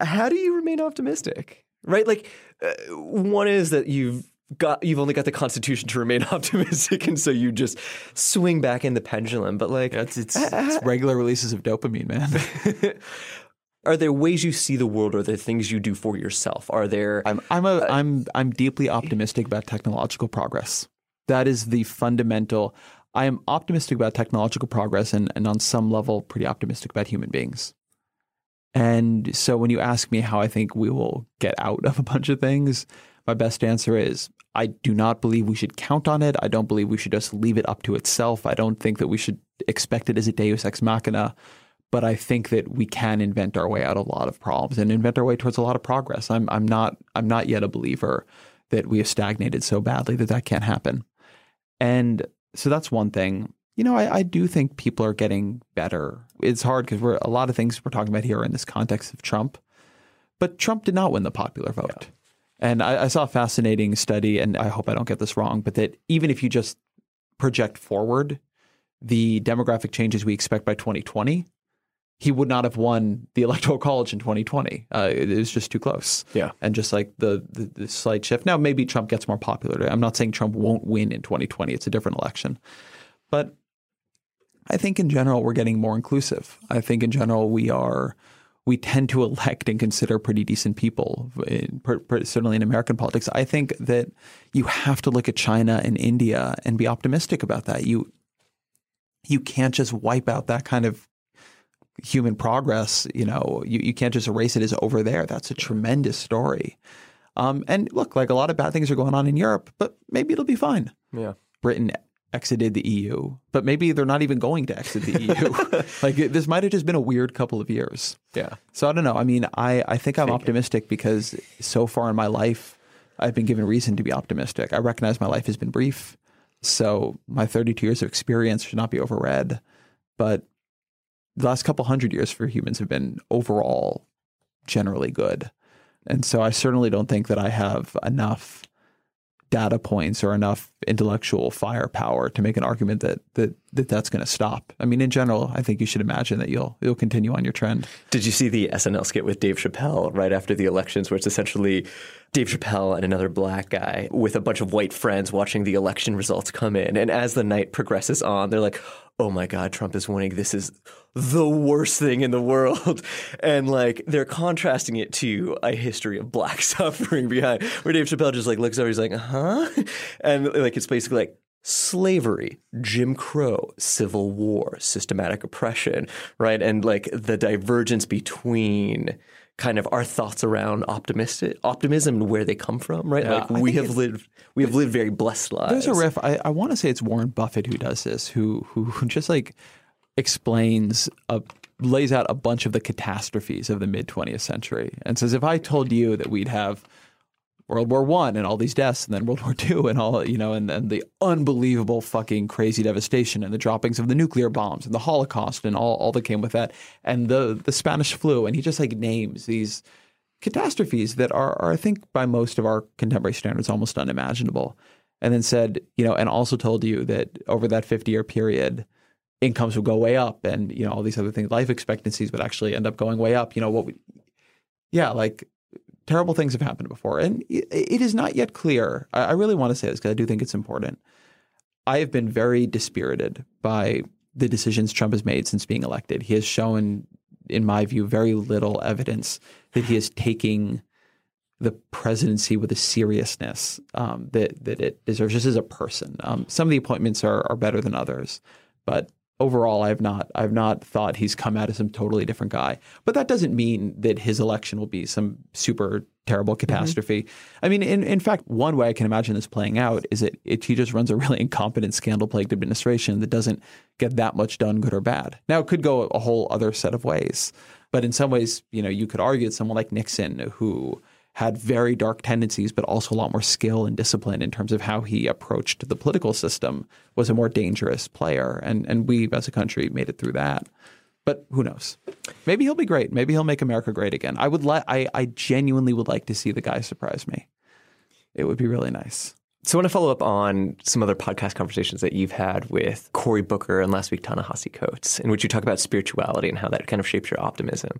how do you remain optimistic? Right, like uh, one is that you've got you've only got the constitution to remain optimistic, and so you just swing back in the pendulum. But like, it's, it's, it's regular releases of dopamine, man. are there ways you see the world? Are there things you do for yourself? Are there? I'm I'm a uh, I'm I'm deeply optimistic about technological progress. That is the fundamental. I am optimistic about technological progress and, and on some level pretty optimistic about human beings. And so when you ask me how I think we will get out of a bunch of things, my best answer is I do not believe we should count on it. I don't believe we should just leave it up to itself. I don't think that we should expect it as a deus ex machina. But I think that we can invent our way out of a lot of problems and invent our way towards a lot of progress. I'm I'm not I'm not yet a believer that we have stagnated so badly that that can't happen. And so that's one thing. You know, I, I do think people are getting better. It's hard because we're a lot of things we're talking about here are in this context of Trump, but Trump did not win the popular vote. And I, I saw a fascinating study, and I hope I don't get this wrong, but that even if you just project forward the demographic changes we expect by 2020, he would not have won the electoral college in 2020. Uh, it was just too close. Yeah. And just like the, the, the slight shift. Now, maybe Trump gets more popular. I'm not saying Trump won't win in 2020. It's a different election. But I think in general, we're getting more inclusive. I think in general, we are. We tend to elect and consider pretty decent people, in, per, per, certainly in American politics. I think that you have to look at China and India and be optimistic about that. You you can't just wipe out that kind of human progress, you know, you, you can't just erase it as over there. That's a tremendous story. Um, and look, like a lot of bad things are going on in Europe, but maybe it'll be fine. Yeah. Britain exited the EU, but maybe they're not even going to exit the EU. like this might have just been a weird couple of years. Yeah. So I don't know. I mean, I, I think I'm optimistic because so far in my life, I've been given reason to be optimistic. I recognize my life has been brief. So my 32 years of experience should not be overread. But the last couple hundred years for humans have been overall generally good. And so I certainly don't think that I have enough data points or enough intellectual firepower to make an argument that that, that that's going to stop. I mean, in general, I think you should imagine that you'll you'll continue on your trend. Did you see the SNL skit with Dave Chappelle right after the elections, where it's essentially Dave Chappelle and another black guy with a bunch of white friends watching the election results come in, and as the night progresses on, they're like, "Oh my God, Trump is winning! This is the worst thing in the world," and like they're contrasting it to a history of black suffering behind, where Dave Chappelle just like looks over, he's like, "Huh," and like it's basically like slavery, Jim Crow, civil war, systematic oppression, right? And like the divergence between kind of our thoughts around optimistic optimism and where they come from, right? Yeah, like I we have lived we have lived very blessed lives. There's a riff. I, I want to say it's Warren Buffett who does this, who who who just like explains a lays out a bunch of the catastrophes of the mid 20th century and says if I told you that we'd have World War One and all these deaths, and then World War Two and all you know, and then the unbelievable fucking crazy devastation and the droppings of the nuclear bombs and the Holocaust and all, all that came with that, and the the Spanish flu, and he just like names these catastrophes that are, are I think by most of our contemporary standards almost unimaginable, and then said you know, and also told you that over that fifty year period, incomes would go way up, and you know all these other things, life expectancies would actually end up going way up. You know what? We, yeah, like terrible things have happened before, and it, is not yet clear. I, I really want to say this because I do think it's important. I have been very dispirited by the decisions Trump has made since being elected. He has shown, in my view, very little evidence that he is taking the presidency with a seriousness um, that that it deserves just as a person. Um, some of the appointments are, are better than others, but overall, I've not I've not thought he's come out as some totally different guy. But that doesn't mean that his election will be some super terrible mm-hmm. catastrophe. I mean, in in fact, one way I can imagine this playing out is that it, he just runs a really incompetent, scandal plagued administration that doesn't get that much done, good or bad. Now, it could go a whole other set of ways. But in some ways, you know, you could argue that someone like Nixon, who had very dark tendencies, but also a lot more skill and discipline in terms of how he approached the political system, was a more dangerous player. And and we as a country made it through that. But who knows? Maybe he'll be great. Maybe he'll make America great again. I would like. I, I genuinely would like to see the guy surprise me. It would be really nice. So I want to follow up on some other podcast conversations that you've had with Cory Booker and last week Ta-Nehisi Coates, in which you talk about spirituality and how that kind of shapes your optimism.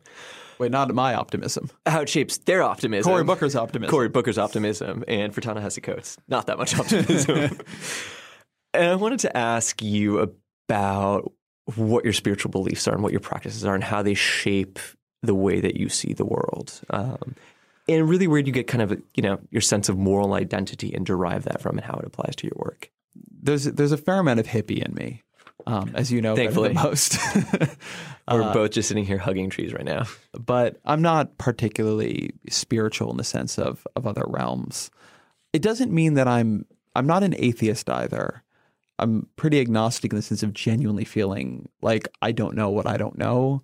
Wait, not my optimism. How it shapes their optimism. Cory Booker's optimism. Cory Booker's optimism, and for Ta-Nehisi Coates, not that much optimism. and I wanted to ask you about what your spiritual beliefs are and what your practices are and how they shape the way that you see the world. Um, and really where do you get kind of, you know, your sense of moral identity and derive that from and how it applies to your work? There's there's a fair amount of hippie in me, um, as you know, Thankfully. than most. We're both just sitting here hugging trees right now. but I'm not particularly spiritual in the sense of of other realms. It doesn't mean that I'm I'm not an atheist either. I'm pretty agnostic in the sense of genuinely feeling like I don't know what I don't know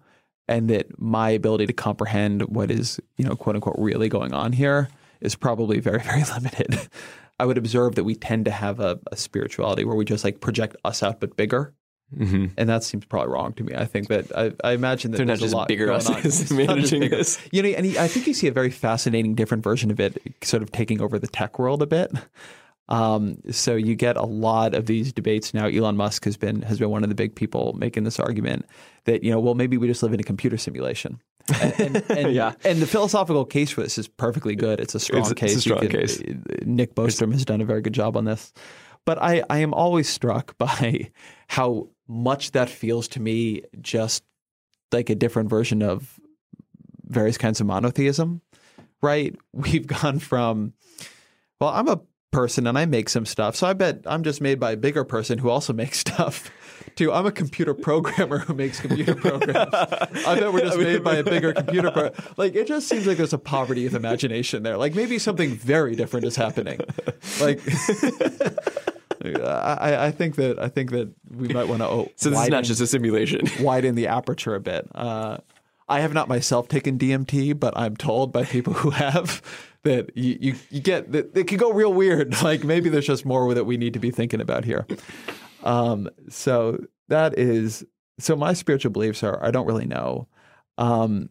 and that my ability to comprehend what is, you know, quote unquote really going on here is probably very, very limited. I would observe that we tend to have a, a spirituality where we just like project us out but bigger. Mm-hmm. And that seems probably wrong to me. I think that I, I imagine that They're not there's just a lot bigger on. us's It's not just managing bigger. this. You know, and he, I think you see a very fascinating, different version of it, sort of taking over the tech world a bit. Um, so you get a lot of these debates now. Elon Musk has been has been one of the big people making this argument that you know, well, maybe we just live in a computer simulation. And, and, and, Yeah. and the philosophical case for this is perfectly good. It's a strong It's case. it's a strong can- case. Nick Bostrom has done a very good job on this. But I, I am always struck by how much that feels to me just like a different version of various kinds of monotheism, right? We've gone from, well, I'm a person and I make some stuff. So I bet I'm just made by a bigger person who also makes stuff. Too. I'm a computer programmer who makes computer programs. I bet we're just made by a bigger computer. Pro- like it just seems like there's a poverty of imagination there. Like maybe something very different is happening. Like I, I think that I think that we might want to. Oh, So this is not just a simulation. widen the aperture a bit. Uh, I have not myself taken DMT, but I'm told by people who have that you, you, you get that it can go real weird. Like maybe there's just more that we need to be thinking about here. Um, so that is so my spiritual beliefs are I don't really know. Um,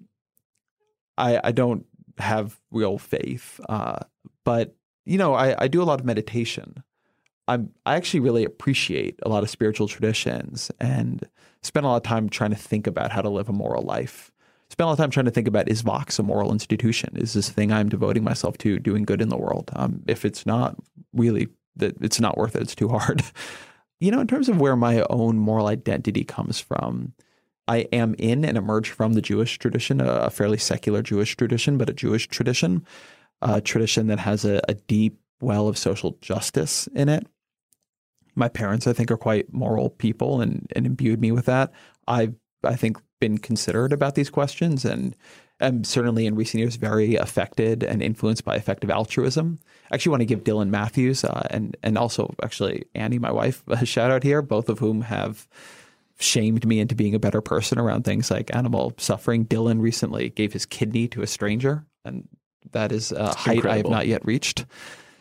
I I don't have real faith, uh, but you know I, I do a lot of meditation. I'm I actually really appreciate a lot of spiritual traditions and spend a lot of time trying to think about how to live a moral life. Spend a lot of time trying to think about is Vox a moral institution? Is this thing I'm devoting myself to doing good in the world? Um, if it's not really, that it's not worth it. It's too hard. you know, in terms of where my own moral identity comes from, I am in and emerge from the Jewish tradition, a fairly secular Jewish tradition, but a Jewish tradition, a tradition that has a, a deep well of social justice in it. My parents, I think, are quite moral people and, and imbued me with that. I've, I think, been considerate about these questions and am certainly in recent years very affected and influenced by effective altruism. I actually want to give Dylan Matthews uh, and and also actually Annie, my wife, a shout out here, both of whom have shamed me into being a better person around things like animal suffering. Dylan recently gave his kidney to a stranger, and that is a height incredible. I have not yet reached.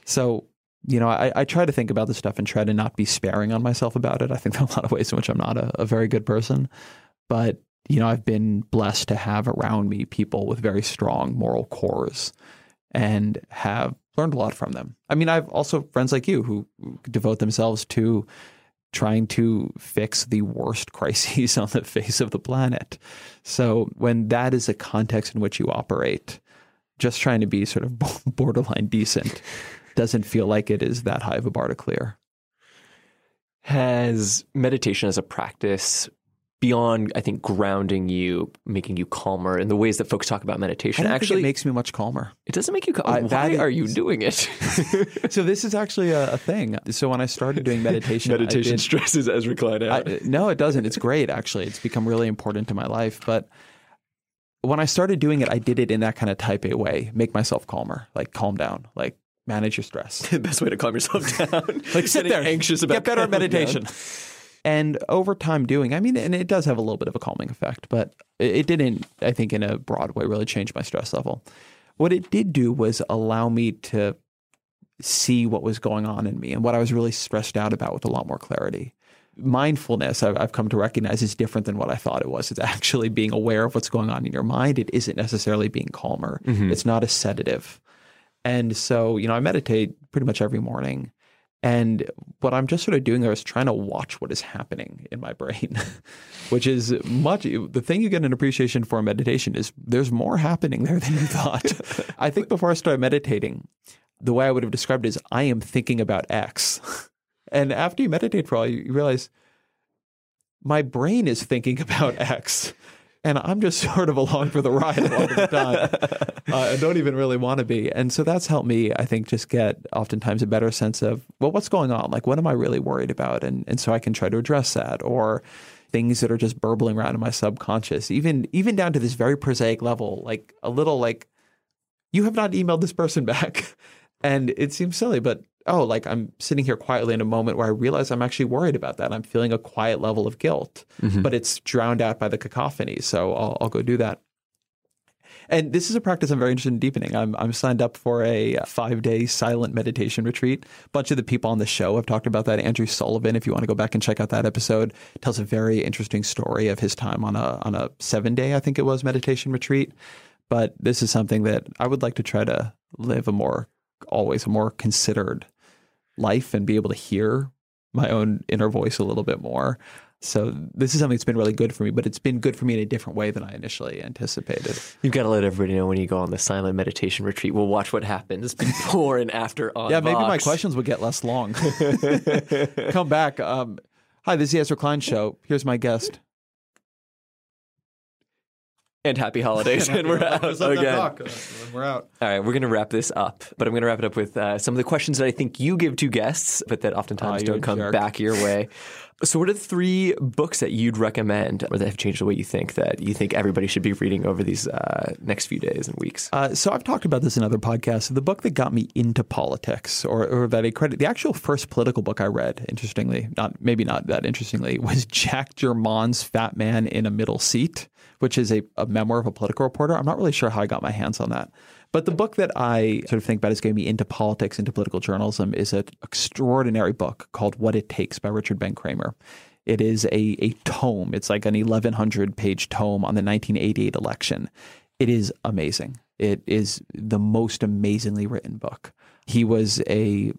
So, you know, I, I, try to think about this stuff and try to not be sparing on myself about it. I think there are a lot of ways in which I'm not a, a very good person, but you know, I've been blessed to have around me people with very strong moral cores and have learned a lot from them. I mean, I've also friends like you who devote themselves to trying to fix the worst crises on the face of the planet. So when that is a context in which you operate, just trying to be sort of borderline decent doesn't feel like it is that high of a bar to clear. Has meditation as a practice beyond, I think, grounding you, making you calmer in the ways that folks talk about meditation. actually, it makes me much calmer. It doesn't make you calmer. Uh, Why are you doing it? so this is actually a, a, thing. So when I started doing meditation, meditation did, stresses Ezra Klein out. I, no, it doesn't. It's great. Actually, it's become really important to my life. But when I started doing it, I did it in that kind of type A way, make myself calmer, like calm down, like manage your stress. the best way to calm yourself down. like sit there, anxious about get better at meditation. Down. And over time doing, I mean, and it does have a little bit of a calming effect, but it didn't, I think, in a broad way, really change my stress level. What it did do was allow me to see what was going on in me and what I was really stressed out about with a lot more clarity. Mindfulness, I've come to recognize, is different than what I thought it was. It's actually being aware of what's going on in your mind. It isn't necessarily being calmer. Mm-hmm. It's not a sedative. And so, you know, I meditate pretty much every morning. And what I'm just sort of doing there is trying to watch what is happening in my brain, which is much the thing you get an appreciation for in meditation is there's more happening there than you thought. I think before I started meditating, the way I would have described it is I am thinking about X. And after you meditate for a while, you realize my brain is thinking about X and I'm just sort of along for the ride a lot of the time. uh, I don't even really want to be. And so that's helped me, I think, just get oftentimes a better sense of, well, what's going on? Like, what am I really worried about? And, and so I can try to address that or things that are just burbling around in my subconscious, even, even down to this very prosaic level, like a little like, you have not emailed this person back. And it seems silly, but oh, like I'm sitting here quietly in a moment where I realize I'm actually worried about that. I'm feeling a quiet level of guilt, mm-hmm. but it's drowned out by the cacophony. So I'll, I'll go do that. And this is a practice I'm very interested in deepening. I'm, I'm signed up for a five day silent meditation retreat. A bunch of the people on the show have talked about that. Andrew Sullivan, if you want to go back and check out that episode, tells a very interesting story of his time on a on a seven day, I think it was, meditation retreat. But this is something that I would like to try to live a more always a more considered life and be able to hear my own inner voice a little bit more. So this is something that's been really good for me, but it's been good for me in a different way than I initially anticipated. You've got to let everybody know when you go on the silent meditation retreat. We'll watch what happens before and after on. Yeah, maybe Vox. my questions would get less long. Come back. Um, hi, this is the Ezra Klein Show. Here's my guest and happy holidays. and, we're out again. Uh, we're out. All right, we're going to wrap this up, but I'm going to wrap it up with uh, some of the questions that I think you give to guests, but that oftentimes oh, don't come jerk. back your way. So, what are the three books that you'd recommend, or that have changed the way you think that you think everybody should be reading over these uh, next few days and weeks? Uh, so, I've talked about this in other podcasts. The book that got me into politics, or, or that I credit, the actual first political book I read, interestingly, not maybe not that interestingly, was Jack Germond's Fat Man in a Middle Seat which is a, a memoir of a political reporter. I'm not really sure how I got my hands on that. But the book that I sort of think about is getting me into politics, into political journalism, is an extraordinary book called What It Takes by Richard Ben Cramer. It is a, a tome. It's like an 1,100 page tome on the 1988 election. It is amazing. It is the most amazingly written book. He was a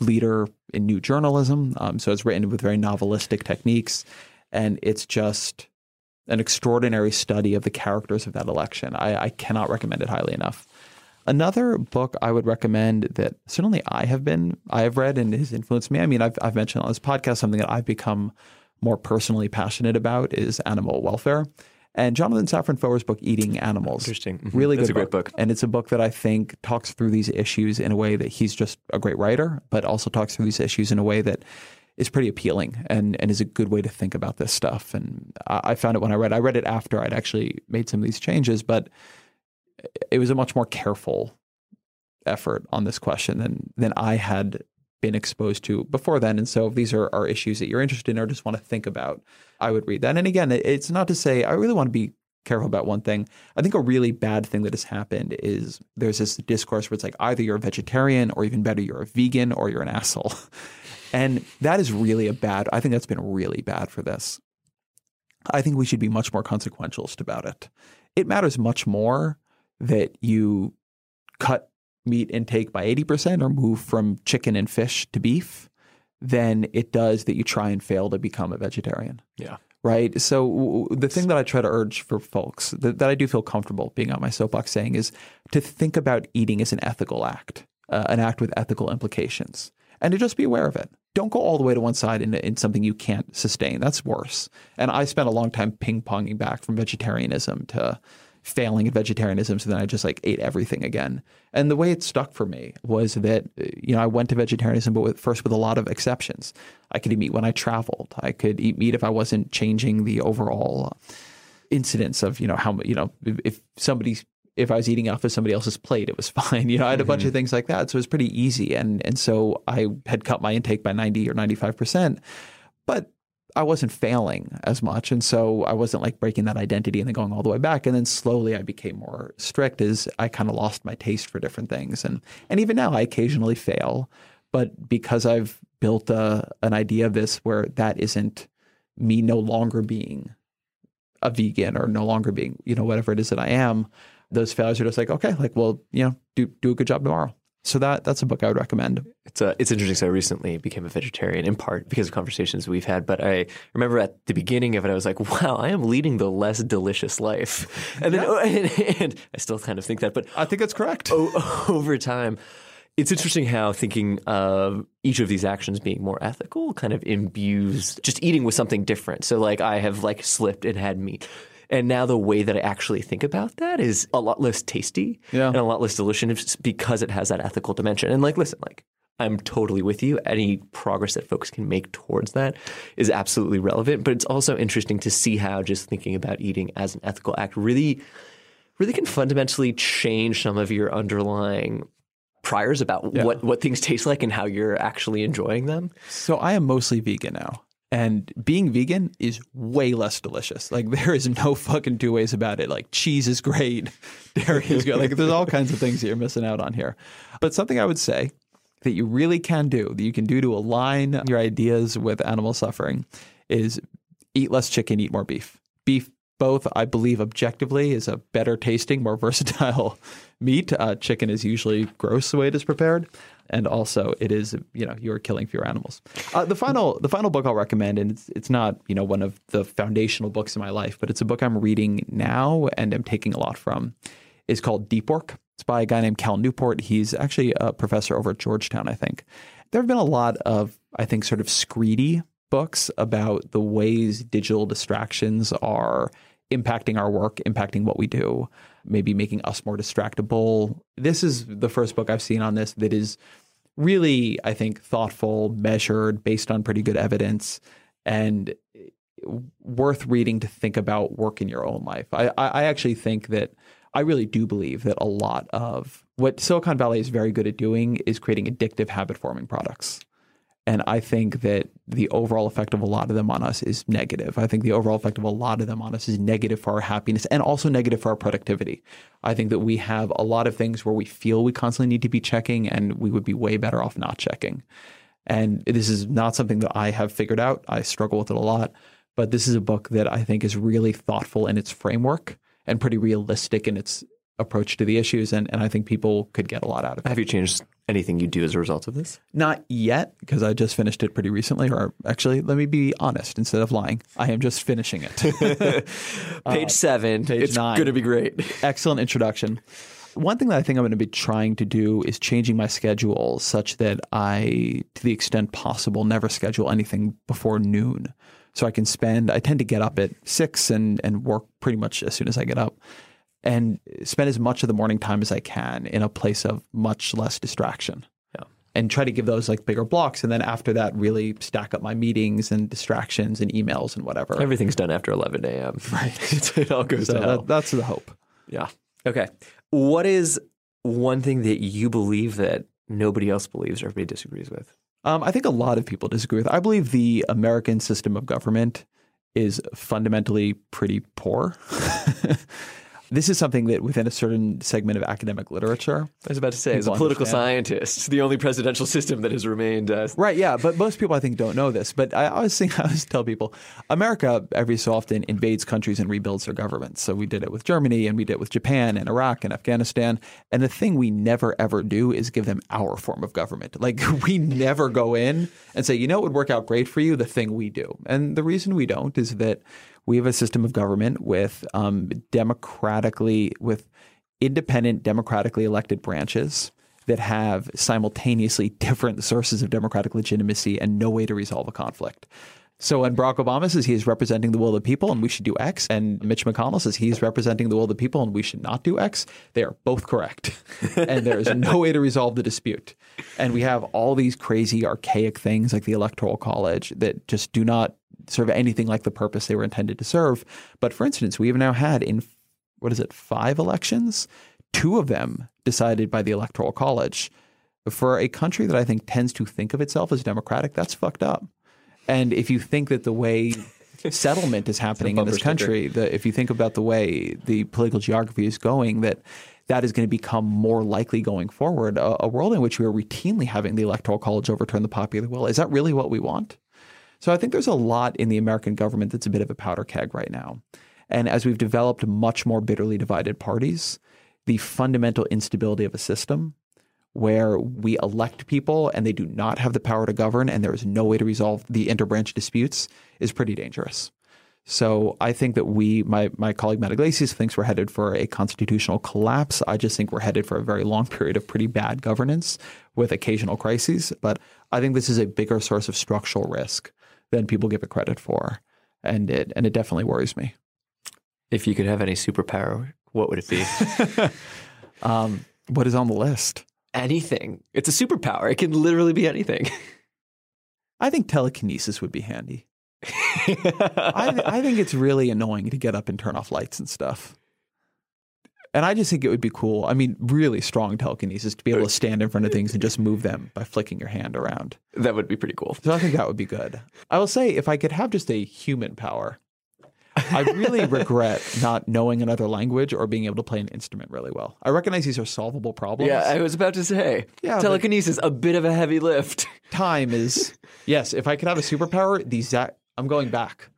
leader in new journalism, um, so it's written with very novelistic techniques, and it's just an extraordinary study of the characters of that election. I, I, cannot recommend it highly enough. Another book I would recommend that certainly I have been, I have read and has influenced me. I mean, I've, I've mentioned on this podcast something that I've become more personally passionate about is animal welfare. And Jonathan Safran Foer's book, Eating Animals. Interesting. Mm-hmm. Really That's good a great book. And it's a book that I think talks through these issues in a way that he's just a great writer, but also talks through these issues in a way that is pretty appealing and, and is a good way to think about this stuff. And I, I found it when I read. I read it after I'd actually made some of these changes, but it was a much more careful effort on this question than than I had been exposed to before then. And so if these are, are issues that you're interested in or just want to think about, I would read that. And again, it's not to say I really want to be careful about one thing. I think a really bad thing that has happened is there's this discourse where it's like either you're a vegetarian or even better, you're a vegan or you're an asshole. And that is really a bad, I think that's been really bad for this. I think we should be much more consequentialist about it. It matters much more that you cut meat intake by 80% or move from chicken and fish to beef than it does that you try and fail to become a vegetarian. Yeah. Right. So the thing that I try to urge for folks that, that I do feel comfortable being on my soapbox saying is to think about eating as an ethical act, uh, an act with ethical implications, and to just be aware of it. Don't go all the way to one side in, in something you can't sustain. That's worse. And I spent a long time ping ponging back from vegetarianism to failing at vegetarianism. So then I just like ate everything again. And the way it stuck for me was that, you know, I went to vegetarianism, but with, first with a lot of exceptions. I could eat meat when I traveled. I could eat meat if I wasn't changing the overall incidence of, you know, how, you know, if somebody's if I was eating off of somebody else's plate, it was fine. You know, I had a bunch of mm-hmm. things like that. So it was pretty easy. And and so I had cut my intake by 90 or 95%. But I wasn't failing as much. And so I wasn't like breaking that identity and then going all the way back. And then slowly I became more strict as I kind of lost my taste for different things. And and even now I occasionally fail. But because I've built a, an idea of this where that isn't me no longer being a vegan or no longer being, you know, whatever it is that I am, those failures are just like, okay, like, well, you know, do do a good job tomorrow. So that that's a book I would recommend. It's a, uh, it's interesting. So I recently became a vegetarian in part because of conversations we've had. But I remember at the beginning of it, I was like, "Wow, I am leading the less delicious life," and then yeah. and, and, I still kind of think that. But I think that's correct. O- over time, it's interesting how thinking of each of these actions being more ethical kind of imbues just eating with something different. So like I have like slipped and had meat and now the way that I actually think about that is a lot less tasty yeah. and a lot less delicious because it has that ethical dimension. And like, listen, like I'm totally with you. Any progress that folks can make towards that is absolutely relevant. But it's also interesting to see how just thinking about eating as an ethical act really, really can fundamentally change some of your underlying priors about yeah. what, what things taste like and how you're actually enjoying them. So I am mostly vegan now. And being vegan is way less delicious. Like there is no fucking two ways about it. Like cheese is great, dairy is good. Like there's all kinds of things that you're missing out on here. But something I would say that you really can do, that you can do to align your ideas with animal suffering, is eat less chicken, eat more beef. Beef both, I believe, objectively is a better tasting, more versatile meat. Uh, chicken is usually gross the way it is prepared and also it is you know you are killing fewer animals. Uh, the final the final book I'll recommend, and it's it's not you know one of the foundational books in my life, but it's a book I'm reading now and I'm taking a lot from. is called Deep Work. It's by a guy named Cal Newport. He's actually a professor over at Georgetown, I think. There have been a lot of I think sort of screedy books about the ways digital distractions are impacting our work, impacting what we do, maybe making us more distractible. This is the first book I've seen on this that is really, I think, thoughtful, measured, based on pretty good evidence, and worth reading to think about work in your own life. I, I actually think that I really do believe that a lot of what Silicon Valley is very good at doing is creating addictive habit forming products. And I think that the overall effect of a lot of them on us is negative. I think the overall effect of a lot of them on us is negative for our happiness and also negative for our productivity. I think that we have a lot of things where we feel we constantly need to be checking and we would be way better off not checking. And this is not something that I have figured out. I struggle with it a lot. But this is a book that I think is really thoughtful in its framework and pretty realistic in its approach to the issues. And, and I think people could get a lot out of it. Have you changed anything you do as a result of this? Not yet, because I just finished it pretty recently. Or actually, let me be honest instead of lying. I am just finishing it. page uh, seven. Page it's going to be great. Excellent introduction. One thing that I think I'm going to be trying to do is changing my schedule such that I, to the extent possible, never schedule anything before noon. So I can spend, I tend to get up at six and, and work pretty much as soon as I get up and spend as much of the morning time as I can in a place of much less distraction. Yeah. and try to give those like bigger blocks. And then after that, really stack up my meetings and distractions and emails and whatever. Everything's done after 11 a.m. Right. it all goes so that, that's the hope. Yeah. Okay. What is one thing that you believe that nobody else believes or everybody disagrees with? Um, I think a lot of people disagree with. I believe the American system of government is fundamentally pretty poor. this is something that within a certain segment of academic literature. I was about to say, as a political understand. scientist, the only presidential system that has remained. Uh, Right, yeah, but most people I think don't know this. But I always think I always tell people, America every so often invades countries and rebuilds their governments. So we did it with Germany, and we did it with Japan, and Iraq, and Afghanistan. And the thing we never ever do is give them our form of government. Like we never go in and say, you know, it would work out great for you. The thing we do, and the reason we don't is that we have a system of government with um, democratically with independent, democratically elected branches that have simultaneously different sources of democratic legitimacy and no way to resolve a conflict. So when Barack Obama says he is representing the will of the people and we should do X, and Mitch McConnell says he's representing the will of the people and we should not do X, they are both correct. and there is no way to resolve the dispute. And we have all these crazy, archaic things like the Electoral College that just do not serve anything like the purpose they were intended to serve. But for instance, we have now had in what is it, five elections, two of them decided by the Electoral College. For a country that I think tends to think of itself as democratic, that's fucked up. And if you think that the way settlement is happening in this country, the, if you think about the way the political geography is going, that that is going to become more likely going forward. A, a world in which we are routinely having the Electoral College overturn the popular will, is that really what we want? So I think there's a lot in the American government that's a bit of a powder keg right now. And as we've developed much more bitterly divided parties, the fundamental instability of a system where we elect people and they do not have the power to govern and there is no way to resolve the interbranch disputes is pretty dangerous. So I think that we, my my colleague Matt Yglesias thinks we're headed for a constitutional collapse. I just think we're headed for a very long period of pretty bad governance with occasional crises. But I think this is a bigger source of structural risk than people give it credit for, and it and it definitely worries me. if you could have any superpower, what would it be? Um, what is on the list? anything. It's a superpower. It can literally be anything. I think telekinesis would be handy. I, I think it's really annoying to get up and turn off lights and stuff. And I just think it would be cool. I mean, really strong telekinesis to be able to stand in front of things and just move them by flicking your hand around. that would be pretty cool. So I think that would be good. I will say, if I could have just a human power, I really regret not knowing another language or being able to play an instrument really well. I recognize these are solvable problems. Yeah, I was about to say. Yeah, telekinesis, a bit of a heavy lift. time is yes. If I could have a superpower, the Zach. I'm going back.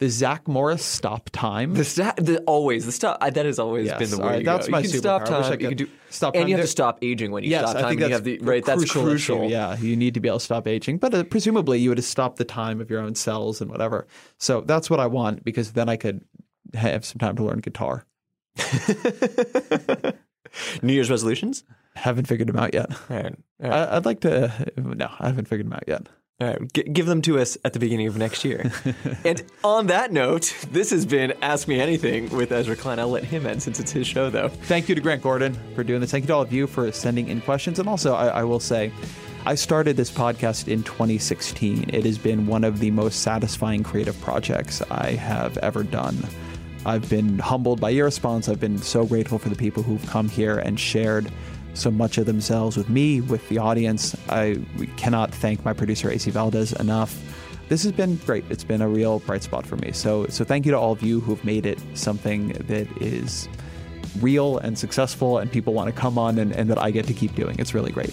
The Zach Morris stop time. The, sta- the always the stop. I, that has always Yes, been the way right, that's go. my you can superpower. stop I wish I time. You can do stop and time. you have There- to stop aging when you yes, stop I time. think that's you have the, right. That's crucial. crucial. Yeah, you need to be able to stop aging, but uh, presumably you would have stopped the time of your own cells and whatever. So that's what I want because then I could have some time to learn guitar. New Year's resolutions. Haven't figured them out yet. All right. All right. I, I'd like to. No, I haven't figured them out yet. All right, G- give them to us at the beginning of next year. and on that note, this has been Ask Me Anything with Ezra Klein. I'll let him end since it's his show, though. Thank you to Grant Gordon for doing this. Thank you to all of you for sending in questions. And also, I, I will say, I started this podcast in 2016. It has been one of the most satisfying creative projects I have ever done. I've been humbled by your response. I've been so grateful for the people who've come here and shared so much of themselves with me, with the audience. I cannot thank my producer, AC Valdez, enough. This has been great. It's been a real bright spot for me. So, so thank you to all of you who've made it something that is real and successful and people want to come on and, and that I get to keep doing. It's really great.